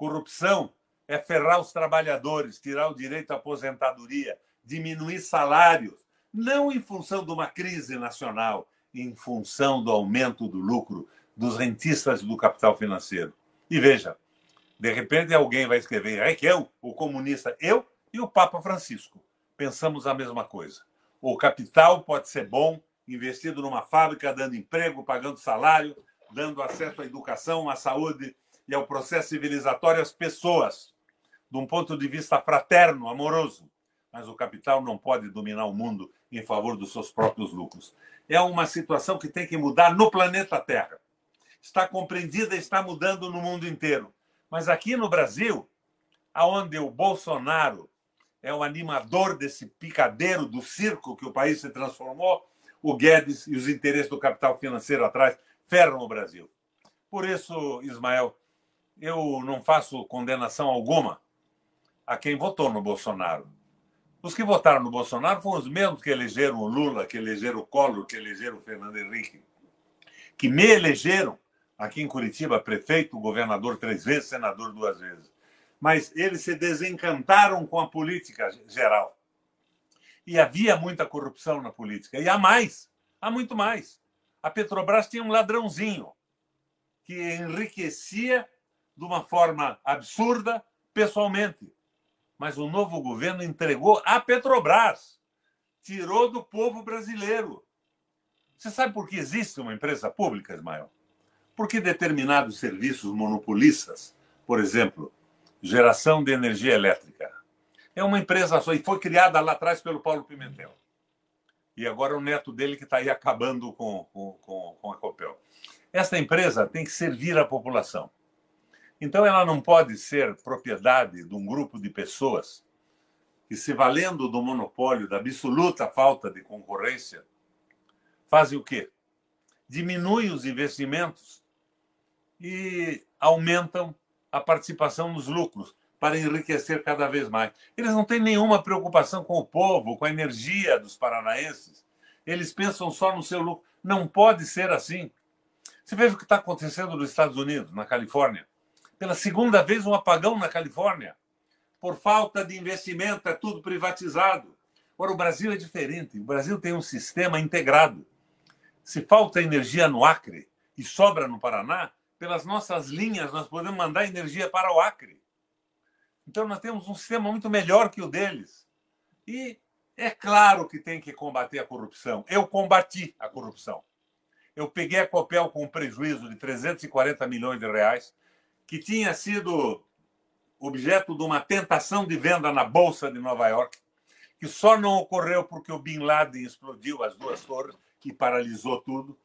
A: Corrupção é ferrar os trabalhadores, tirar o direito à aposentadoria, diminuir salários, não em função de uma crise nacional, em função do aumento do lucro dos rentistas do capital financeiro. E veja, de repente alguém vai escrever, é que eu, o comunista, eu e o Papa Francisco, pensamos a mesma coisa. O capital pode ser bom, investido numa fábrica, dando emprego, pagando salário, dando acesso à educação, à saúde, e ao processo civilizatório as pessoas, de um ponto de vista fraterno, amoroso. Mas o capital não pode dominar o mundo em favor dos seus próprios lucros. É uma situação que tem que mudar no planeta Terra. Está compreendida e está mudando no mundo inteiro. Mas aqui no Brasil, aonde o Bolsonaro é o animador desse picadeiro do circo que o país se transformou, o Guedes e os interesses do capital financeiro atrás ferram o Brasil. Por isso, Ismael, eu não faço condenação alguma a quem votou no Bolsonaro. Os que votaram no Bolsonaro foram os mesmos que elegeram o Lula, que elegeram o Collor, que elegeram o Fernando Henrique, que me elegeram aqui em Curitiba, prefeito, governador três vezes, senador duas vezes. Mas eles se desencantaram com a política geral. E havia muita corrupção na política. E há mais, há muito mais. A Petrobras tinha um ladrãozinho que enriquecia de uma forma absurda pessoalmente. Mas o novo governo entregou a Petrobras, tirou do povo brasileiro. Você sabe por que existe uma empresa pública, Ismael? Porque determinados serviços monopolistas, por exemplo, geração de energia elétrica, é uma empresa só e foi criada lá atrás pelo Paulo Pimentel. E agora o neto dele que está aí acabando com, com, com a Copel. Esta empresa tem que servir a população. Então, ela não pode ser propriedade de um grupo de pessoas que, se valendo do monopólio, da absoluta falta de concorrência, fazem o quê? Diminuem os investimentos e aumentam a participação nos lucros para enriquecer cada vez mais. Eles não têm nenhuma preocupação com o povo, com a energia dos paranaenses. Eles pensam só no seu lucro. Não pode ser assim. Você veja o que está acontecendo nos Estados Unidos, na Califórnia. Pela segunda vez, um apagão na Califórnia. Por falta de investimento, é tudo privatizado. Agora, o Brasil é diferente. O Brasil tem um sistema integrado. Se falta energia no Acre e sobra no Paraná, pelas nossas linhas nós podemos mandar energia para o Acre. Então nós temos um sistema muito melhor que o deles. E é claro que tem que combater a corrupção. Eu combati a corrupção. Eu peguei a Copel com um prejuízo de 340 milhões de reais, que tinha sido objeto de uma tentação de venda na Bolsa de Nova York, que só não ocorreu porque o Bin Laden explodiu as duas torres e paralisou tudo.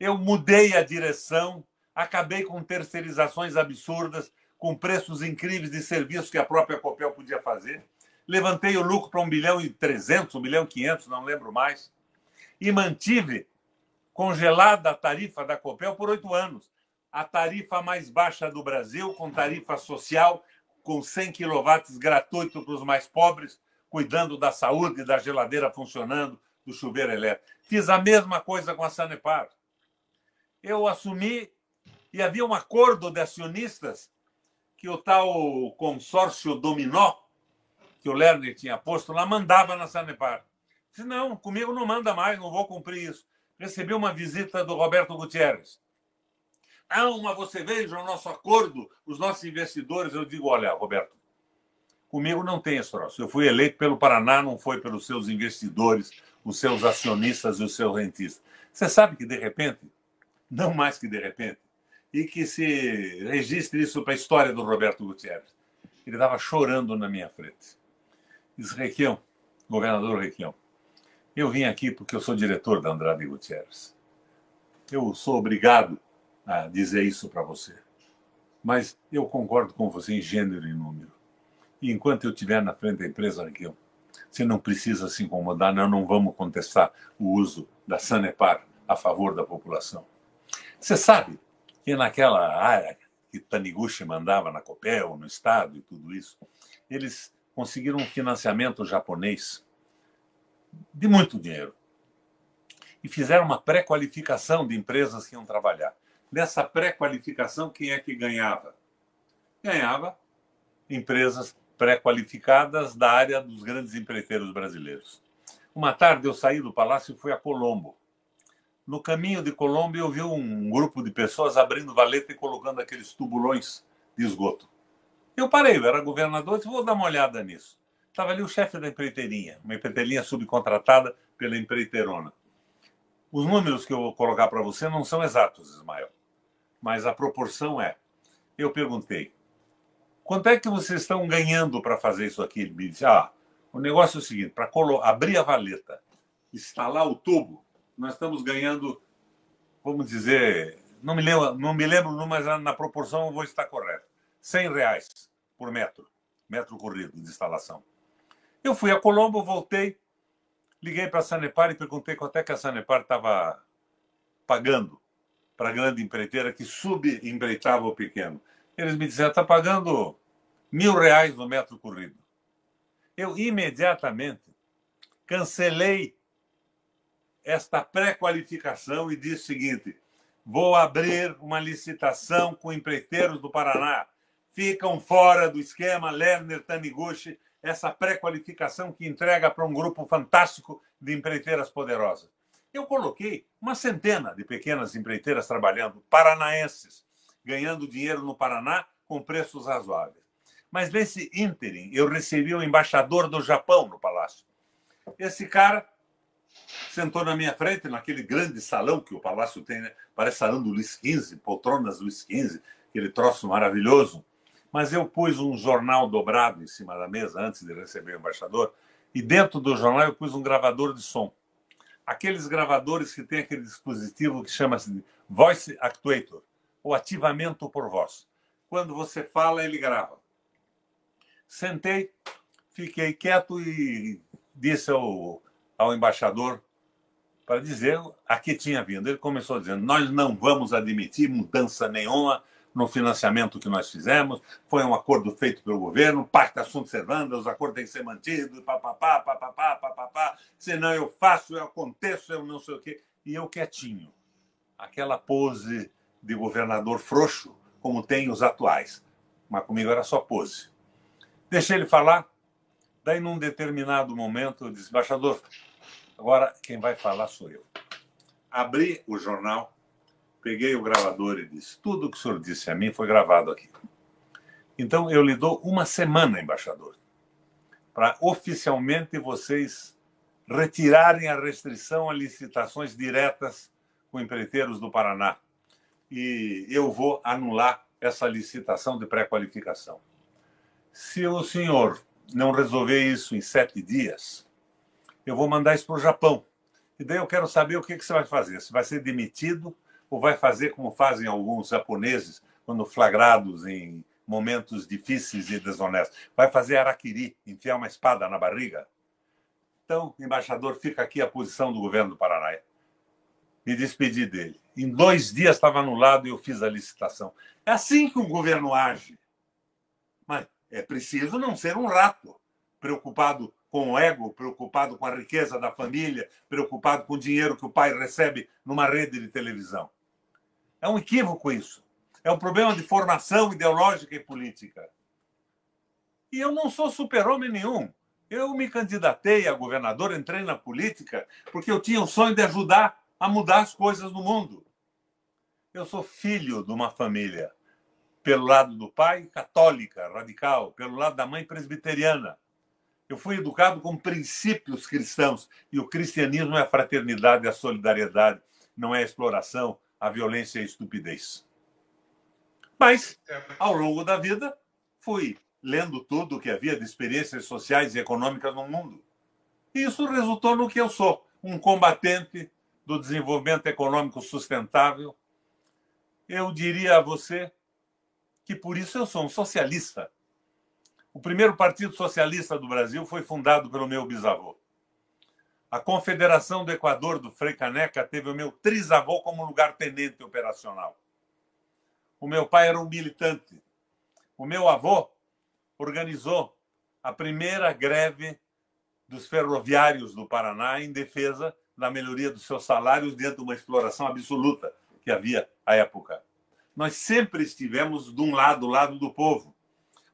A: Eu mudei a direção, acabei com terceirizações absurdas, com preços incríveis de serviços que a própria Copel podia fazer. Levantei o lucro para 1 bilhão e 300, 1 bilhão e 500, não lembro mais. E mantive congelada a tarifa da Copel por oito anos. A tarifa mais baixa do Brasil, com tarifa social, com 100 quilowatts gratuito para os mais pobres, cuidando da saúde, da geladeira funcionando, do chuveiro elétrico. Fiz a mesma coisa com a Sanepar. Eu assumi e havia um acordo de acionistas que o tal consórcio dominó, que o Lerner tinha posto lá, mandava na Sanepar. Disse, não, comigo não manda mais, não vou cumprir isso recebi uma visita do Roberto Gutierrez. Ah, mas você veja o nosso acordo, os nossos investidores. Eu digo, olha, Roberto, comigo não tem esse troço. Eu fui eleito pelo Paraná, não foi pelos seus investidores, os seus acionistas e os seus rentistas. Você sabe que, de repente, não mais que de repente, e que se registre isso para a história do Roberto Gutierrez. Ele estava chorando na minha frente. Diz, Requião, governador Requião, eu vim aqui porque eu sou diretor da Andrade Gutierrez. Eu sou obrigado a dizer isso para você. Mas eu concordo com você em gênero e número. E enquanto eu estiver na frente da empresa aqui, você não precisa se incomodar, nós não vamos contestar o uso da Sanepar a favor da população. Você sabe que naquela área que Taniguchi mandava na Copel, no Estado e tudo isso, eles conseguiram um financiamento japonês de muito dinheiro. E fizeram uma pré-qualificação de empresas que iam trabalhar. Nessa pré-qualificação, quem é que ganhava? Ganhava empresas pré-qualificadas da área dos grandes empreiteiros brasileiros. Uma tarde eu saí do palácio e fui a Colombo. No caminho de Colombo eu vi um grupo de pessoas abrindo valeta e colocando aqueles tubulões de esgoto. Eu parei, eu era governador, disse, vou dar uma olhada nisso. Estava ali o chefe da empreiteirinha, uma empreiteirinha subcontratada pela empreiteirona. Os números que eu vou colocar para você não são exatos, Ismael, mas a proporção é. Eu perguntei, quanto é que vocês estão ganhando para fazer isso aqui? Ele me disse, ah, o negócio é o seguinte, para abrir a valeta, instalar o tubo, nós estamos ganhando, vamos dizer, não me lembro, não me lembro mas na proporção eu vou estar correto, 100 reais por metro, metro corrido de instalação. Eu fui a Colombo, voltei, liguei para a Sanepar e perguntei quanto é que a Sanepar estava pagando para a grande empreiteira que subempreitava o pequeno. Eles me disseram, está pagando mil reais no metro corrido. Eu imediatamente cancelei esta pré-qualificação e disse o seguinte: Vou abrir uma licitação com empreiteiros do Paraná. Ficam fora do esquema Lerner Taniguchi, essa pré-qualificação que entrega para um grupo fantástico de empreiteiras poderosas. Eu coloquei uma centena de pequenas empreiteiras trabalhando, paranaenses, ganhando dinheiro no Paraná com preços razoáveis. Mas nesse ínterim, eu recebi o embaixador do Japão no palácio. Esse cara sentou na minha frente, naquele grande salão que o palácio tem, né? parece salão do Luiz XV, poltronas Luiz XV, aquele troço maravilhoso. Mas eu pus um jornal dobrado em cima da mesa antes de receber o embaixador, e dentro do jornal eu pus um gravador de som. Aqueles gravadores que tem aquele dispositivo que chama-se Voice Actuator, ou ativamento por voz. Quando você fala, ele grava. Sentei, fiquei quieto e disse ao, ao embaixador para dizer a que tinha vindo. Ele começou dizendo: Nós não vamos admitir mudança nenhuma no financiamento que nós fizemos. Foi um acordo feito pelo governo, parte assunto servanda, os acordos têm que ser mantidos, papapá, papapá, papapá. Senão eu faço, eu aconteço, eu não sei o quê. E eu quietinho. Aquela pose de governador frouxo, como tem os atuais. Mas comigo era só pose. Deixei ele falar. Daí, num determinado momento, eu disse, embaixador, agora quem vai falar sou eu. Abri o jornal, peguei o gravador e disse, tudo o que o senhor disse a mim foi gravado aqui. Então, eu lhe dou uma semana, embaixador, para oficialmente vocês retirarem a restrição a licitações diretas com empreiteiros do Paraná. E eu vou anular essa licitação de pré-qualificação. Se o senhor não resolver isso em sete dias, eu vou mandar isso para o Japão. E daí eu quero saber o que, que você vai fazer. Se vai ser demitido ou vai fazer como fazem alguns japoneses quando flagrados em momentos difíceis e desonestos. Vai fazer araquiri, enfiar uma espada na barriga? Então, embaixador, fica aqui a posição do governo do Paraná. Me despedi dele. Em dois dias estava anulado e eu fiz a licitação. É assim que um governo age. Mas é preciso não ser um rato, preocupado com o ego, preocupado com a riqueza da família, preocupado com o dinheiro que o pai recebe numa rede de televisão. É um equívoco isso. É um problema de formação ideológica e política. E eu não sou super-homem nenhum. Eu me candidatei a governador, entrei na política, porque eu tinha o sonho de ajudar a mudar as coisas no mundo. Eu sou filho de uma família pelo lado do pai, católica, radical, pelo lado da mãe, presbiteriana. Eu fui educado com princípios cristãos e o cristianismo é a fraternidade, a solidariedade, não é a exploração, a violência e a estupidez. Mas, ao longo da vida, fui lendo tudo o que havia de experiências sociais e econômicas no mundo. E isso resultou no que eu sou, um combatente do desenvolvimento econômico sustentável. Eu diria a você que por isso eu sou um socialista. O primeiro Partido Socialista do Brasil foi fundado pelo meu bisavô. A Confederação do Equador do Frei Caneca teve o meu trisavô como lugar-tenente operacional. O meu pai era um militante. O meu avô organizou a primeira greve dos ferroviários do Paraná em defesa da melhoria dos seus salários dentro de uma exploração absoluta que havia à época nós sempre estivemos de um lado, do lado do povo.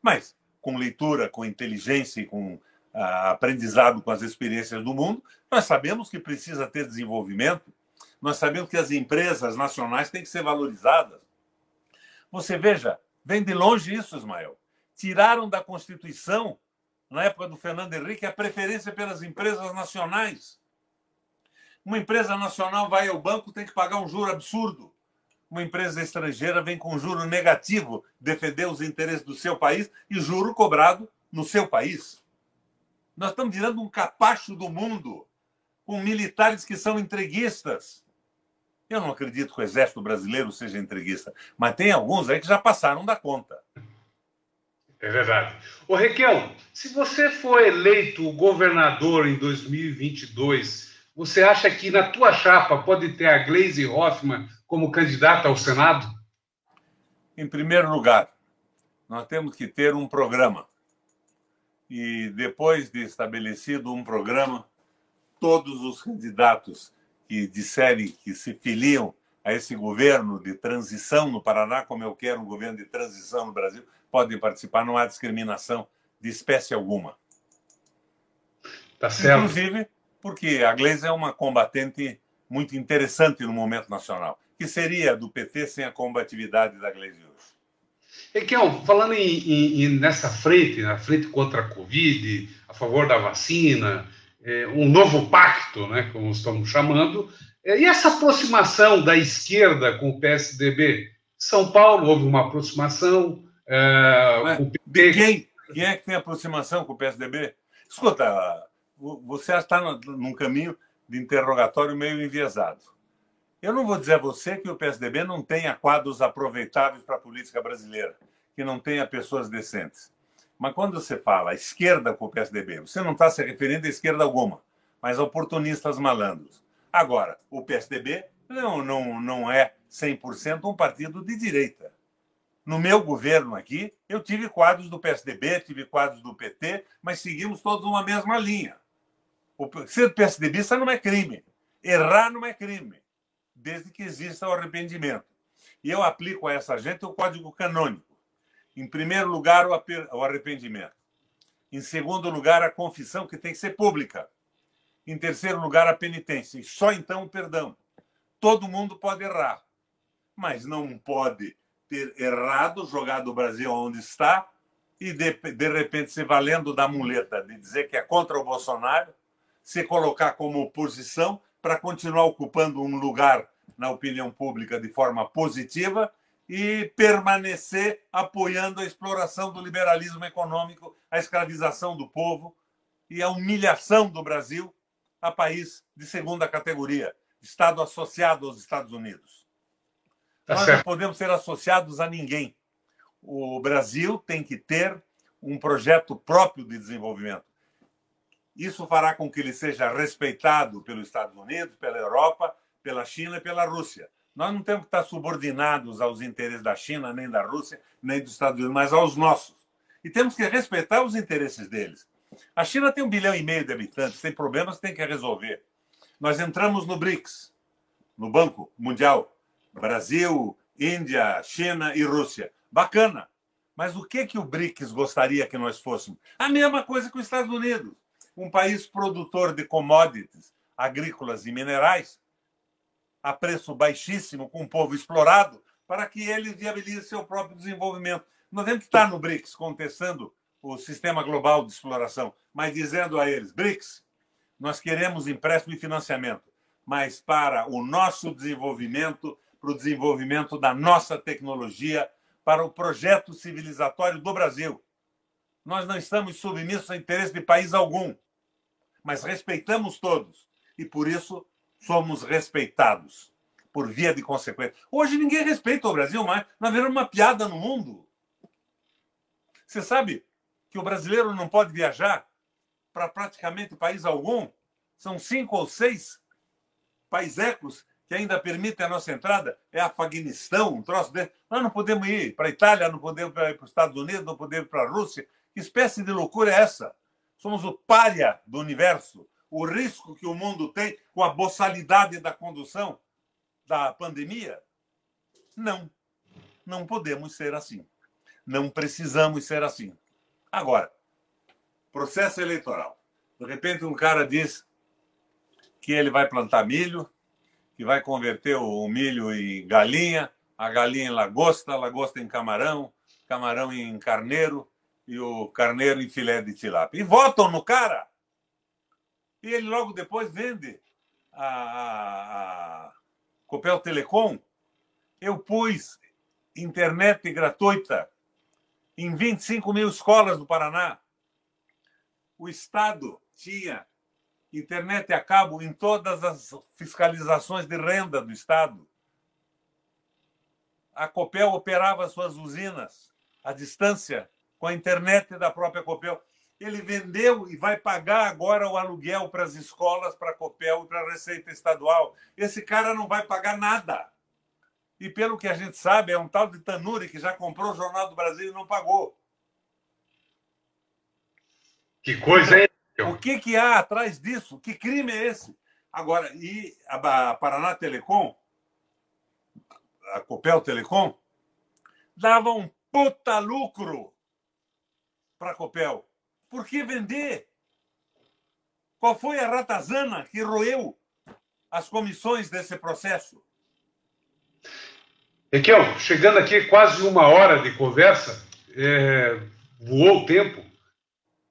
A: Mas com leitura, com inteligência e com aprendizado com as experiências do mundo, nós sabemos que precisa ter desenvolvimento, nós sabemos que as empresas nacionais têm que ser valorizadas. Você veja, vem de longe isso, Ismael. Tiraram da Constituição, na época do Fernando Henrique, a preferência pelas empresas nacionais. Uma empresa nacional vai ao banco, tem que pagar um juro absurdo uma empresa estrangeira vem com juro negativo defender os interesses do seu país e juro cobrado no seu país. Nós estamos virando um capacho do mundo com militares que são entreguistas. Eu não acredito que o exército brasileiro seja entreguista, mas tem alguns aí que já passaram da conta.
B: É verdade. Ô, Requião, se você for eleito governador em 2022, você acha que na tua chapa pode ter a Glaze Hoffman como candidata ao Senado?
A: Em primeiro lugar, nós temos que ter um programa. E depois de estabelecido um programa, todos os candidatos que disserem que se filiam a esse governo de transição no Paraná, como eu quero um governo de transição no Brasil, podem participar, não há discriminação de espécie alguma.
B: Tá certo.
A: Inclusive, porque a Gleisi é uma combatente muito interessante no momento nacional, que seria do PT sem a combatividade da Gleisi hoje.
B: Ekel, falando em, em, em, nessa frente, na frente contra a Covid, a favor da vacina, é, um novo pacto, né, como estamos chamando, é, e essa aproximação da esquerda com o PSDB? São Paulo houve uma aproximação.
A: É, com o. Quem, quem é que tem aproximação com o PSDB? Escuta, você está num caminho de interrogatório meio enviesado. Eu não vou dizer a você que o PSDB não tenha quadros aproveitáveis para a política brasileira, que não tenha pessoas decentes. Mas quando você fala esquerda com o PSDB, você não está se referindo a esquerda alguma, mas a oportunistas malandros. Agora, o PSDB não, não, não é 100% um partido de direita. No meu governo aqui, eu tive quadros do PSDB, tive quadros do PT, mas seguimos todos uma mesma linha. O, ser PSDBista não é crime. Errar não é crime, desde que exista o arrependimento. E eu aplico a essa gente o código canônico. Em primeiro lugar, o arrependimento. Em segundo lugar, a confissão, que tem que ser pública. Em terceiro lugar, a penitência. E só então o perdão. Todo mundo pode errar, mas não pode ter errado, jogado o Brasil onde está e, de, de repente, se valendo da muleta de dizer que é contra o Bolsonaro se colocar como oposição para continuar ocupando um lugar na opinião pública de forma positiva e permanecer apoiando a exploração do liberalismo econômico, a escravização do povo e a humilhação do Brasil a país de segunda categoria, Estado associado aos Estados Unidos. Tá Nós certo. não podemos ser associados a ninguém. O Brasil tem que ter um projeto próprio de desenvolvimento. Isso fará com que ele seja respeitado pelos Estados Unidos, pela Europa, pela China e pela Rússia. Nós não temos que estar subordinados aos interesses da China, nem da Rússia, nem dos Estados Unidos, mas aos nossos. E temos que respeitar os interesses deles. A China tem um bilhão e meio de habitantes, tem problemas que tem que resolver. Nós entramos no BRICS, no Banco Mundial. Brasil, Índia, China e Rússia. Bacana. Mas o que, que o BRICS gostaria que nós fôssemos? A mesma coisa que os Estados Unidos um país produtor de commodities agrícolas e minerais a preço baixíssimo, com o povo explorado, para que ele viabilize seu próprio desenvolvimento. Nós temos que estar no BRICS contestando o sistema global de exploração, mas dizendo a eles: BRICS, nós queremos empréstimo e financiamento, mas para o nosso desenvolvimento, para o desenvolvimento da nossa tecnologia, para o projeto civilizatório do Brasil. Nós não estamos submissos a interesse de país algum, mas respeitamos todos e por isso somos respeitados por via de consequência. Hoje ninguém respeita o Brasil mais, nós viramos uma piada no mundo. Você sabe que o brasileiro não pode viajar para praticamente país algum? São cinco ou seis paisecos que ainda permitem a nossa entrada. É Afeganistão, um troço desse. Nós não podemos ir para a Itália, não podemos ir para os Estados Unidos, não podemos ir para a Rússia. Que espécie de loucura é essa? Somos o pária do universo. O risco que o mundo tem com a boçalidade da condução da pandemia? Não. Não podemos ser assim. Não precisamos ser assim. Agora, processo eleitoral. De repente, um cara diz que ele vai plantar milho, que vai converter o milho em galinha, a galinha em lagosta, a lagosta em camarão, camarão em carneiro, e o carneiro em filé de tilápia. E votam no cara. E ele logo depois vende a, a, a Copel Telecom. Eu pus internet gratuita em 25 mil escolas do Paraná. O Estado tinha internet a cabo em todas as fiscalizações de renda do Estado. A Copel operava suas usinas à distância com a internet da própria Copel. Ele vendeu e vai pagar agora o aluguel para as escolas, para a Copel e para a Receita Estadual. Esse cara não vai pagar nada. E pelo que a gente sabe, é um tal de Tanuri que já comprou o Jornal do Brasil e não pagou.
B: Que coisa é?
A: O que, que há atrás disso? Que crime é esse? Agora, e a Paraná Telecom a Copel Telecom, dava um puta lucro para a Copel. Por que vender? Qual foi a ratazana que roeu as comissões desse processo?
B: Ekel, chegando aqui quase uma hora de conversa, é, voou o tempo.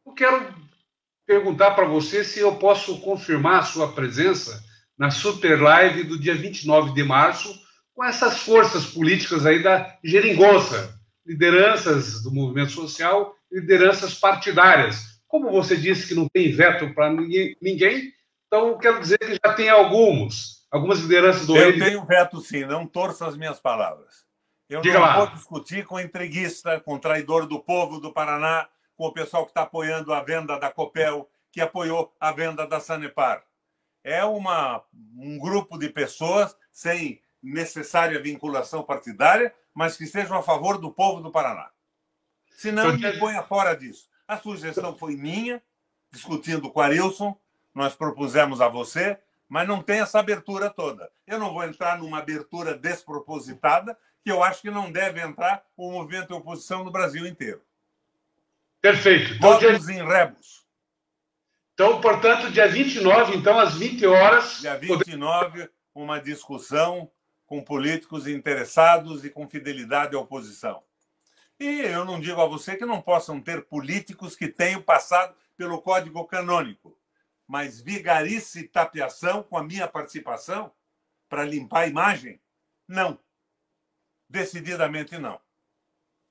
B: Eu quero perguntar para você se eu posso confirmar a sua presença na Super Live do dia 29 de março, com essas forças políticas aí da geringonça, lideranças do movimento social, lideranças partidárias. Como você disse que não tem veto para ninguém, então quero dizer que já tem alguns, algumas lideranças do
A: Eu tenho veto sim, não torço as minhas palavras. Eu Diga não lá. vou discutir com entreguista, com traidor do povo do Paraná, com o pessoal que está apoiando a venda da Copel, que apoiou a venda da Sanepar. É uma, um grupo de pessoas sem necessária vinculação partidária, mas que estejam a favor do povo do Paraná. Se não, me ponha fora disso. A sugestão foi minha, discutindo com a Arilson, nós propusemos a você, mas não tem essa abertura toda. Eu não vou entrar numa abertura despropositada, que eu acho que não deve entrar o movimento de oposição no Brasil inteiro.
B: Perfeito.
A: Então, Todos dia... em rebos.
B: Então, portanto, dia 29, então, às 20 horas.
A: Dia 29, uma discussão com políticos interessados e com fidelidade à oposição. E eu não digo a você que não possam ter políticos que tenham passado pelo Código Canônico, mas vigarice e tapiação com a minha participação para limpar a imagem? Não. Decididamente não.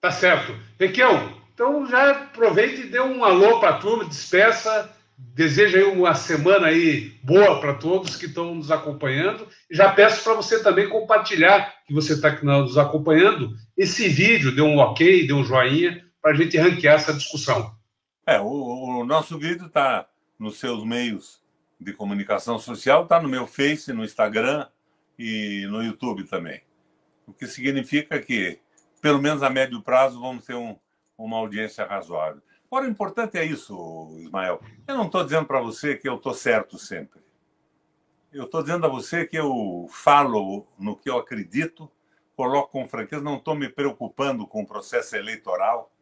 B: Tá certo. Requião, então já aproveite e dê um alô para a turma, despeça Desejo aí uma semana aí boa para todos que estão nos acompanhando. Já peço para você também compartilhar, que você está nos acompanhando, esse vídeo, dê um ok, dê um joinha, para a gente ranquear essa discussão.
A: É, o, o nosso vídeo está nos seus meios de comunicação social, está no meu Face, no Instagram e no YouTube também. O que significa que, pelo menos a médio prazo, vamos ter um, uma audiência razoável. Agora, o importante é isso, Ismael. Eu não estou dizendo para você que eu estou certo sempre. Eu estou dizendo a você que eu falo no que eu acredito, coloco com franqueza, não estou me preocupando com o processo eleitoral.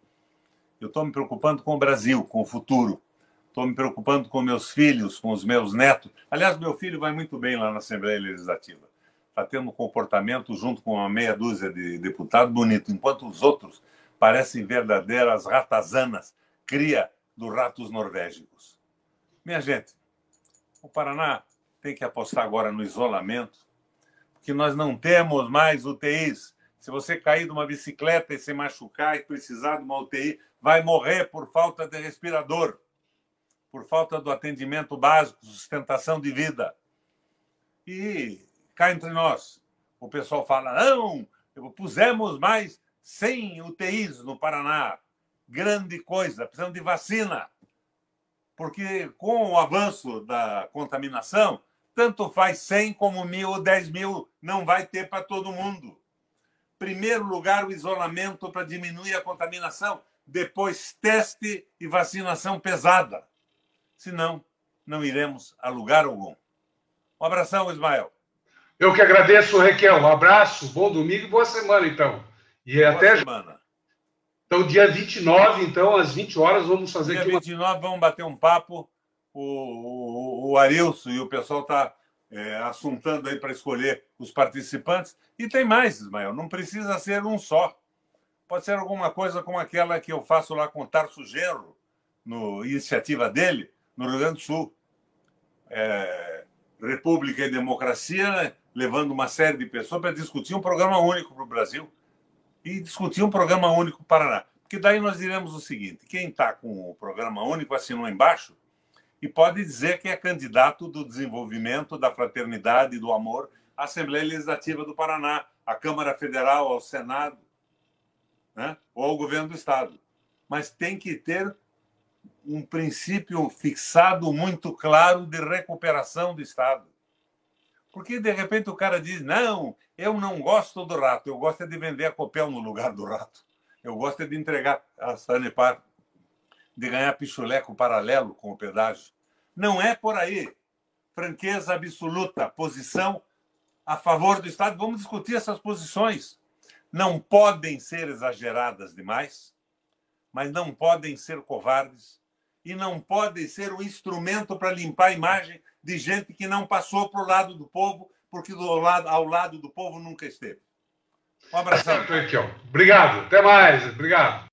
A: Eu estou me preocupando com o Brasil, com o futuro. Estou me preocupando com meus filhos, com os meus netos. Aliás, meu filho vai muito bem lá na Assembleia Legislativa. Está tendo um comportamento, junto com uma meia dúzia de deputados, bonito, enquanto os outros parecem verdadeiras ratazanas cria dos ratos norvégicos. Minha gente, o Paraná tem que apostar agora no isolamento, porque nós não temos mais UTIs. Se você cair de uma bicicleta e se machucar e precisar de uma UTI, vai morrer por falta de respirador, por falta do atendimento básico, sustentação de vida. E cá entre nós, o pessoal fala: não, pusemos mais 100 UTIs no Paraná grande coisa, precisamos de vacina. Porque com o avanço da contaminação, tanto faz 100 como mil ou 10 mil, não vai ter para todo mundo. Primeiro lugar, o isolamento para diminuir a contaminação. Depois, teste e vacinação pesada. Senão, não iremos a lugar algum. Um abração, Ismael.
B: Eu que agradeço, Raquel. Um abraço, bom domingo e boa semana, então. E boa até semana. Então, dia 29, então, às 20 horas, vamos fazer
A: dia
B: aqui.
A: Dia 29, uma... vamos bater um papo. O, o, o Arilson e o pessoal está é, assuntando aí para escolher os participantes. E tem mais, Ismael, não precisa ser um só. Pode ser alguma coisa como aquela que eu faço lá com o Tarso Genro, no iniciativa dele, no Rio Grande do Sul. É, República e Democracia, né? levando uma série de pessoas para discutir um programa único para o Brasil e discutir um programa único para Paraná. Porque daí nós diremos o seguinte: quem está com o programa único assinou embaixo e pode dizer que é candidato do desenvolvimento, da fraternidade, do amor à Assembleia Legislativa do Paraná, à Câmara Federal, ao Senado, né? ou ao governo do Estado. Mas tem que ter um princípio fixado muito claro de recuperação do Estado. Porque, de repente, o cara diz: não, eu não gosto do rato, eu gosto é de vender a Copel no lugar do rato. Eu gosto é de entregar a Sanepar, de ganhar pichuleco paralelo com o pedágio. Não é por aí. Franqueza absoluta, posição a favor do Estado. Vamos discutir essas posições. Não podem ser exageradas demais, mas não podem ser covardes e não podem ser um instrumento para limpar a imagem de gente que não passou para o lado do povo, porque do lado, ao lado do povo nunca esteve.
B: Um abraço. Obrigado. Até mais. Obrigado.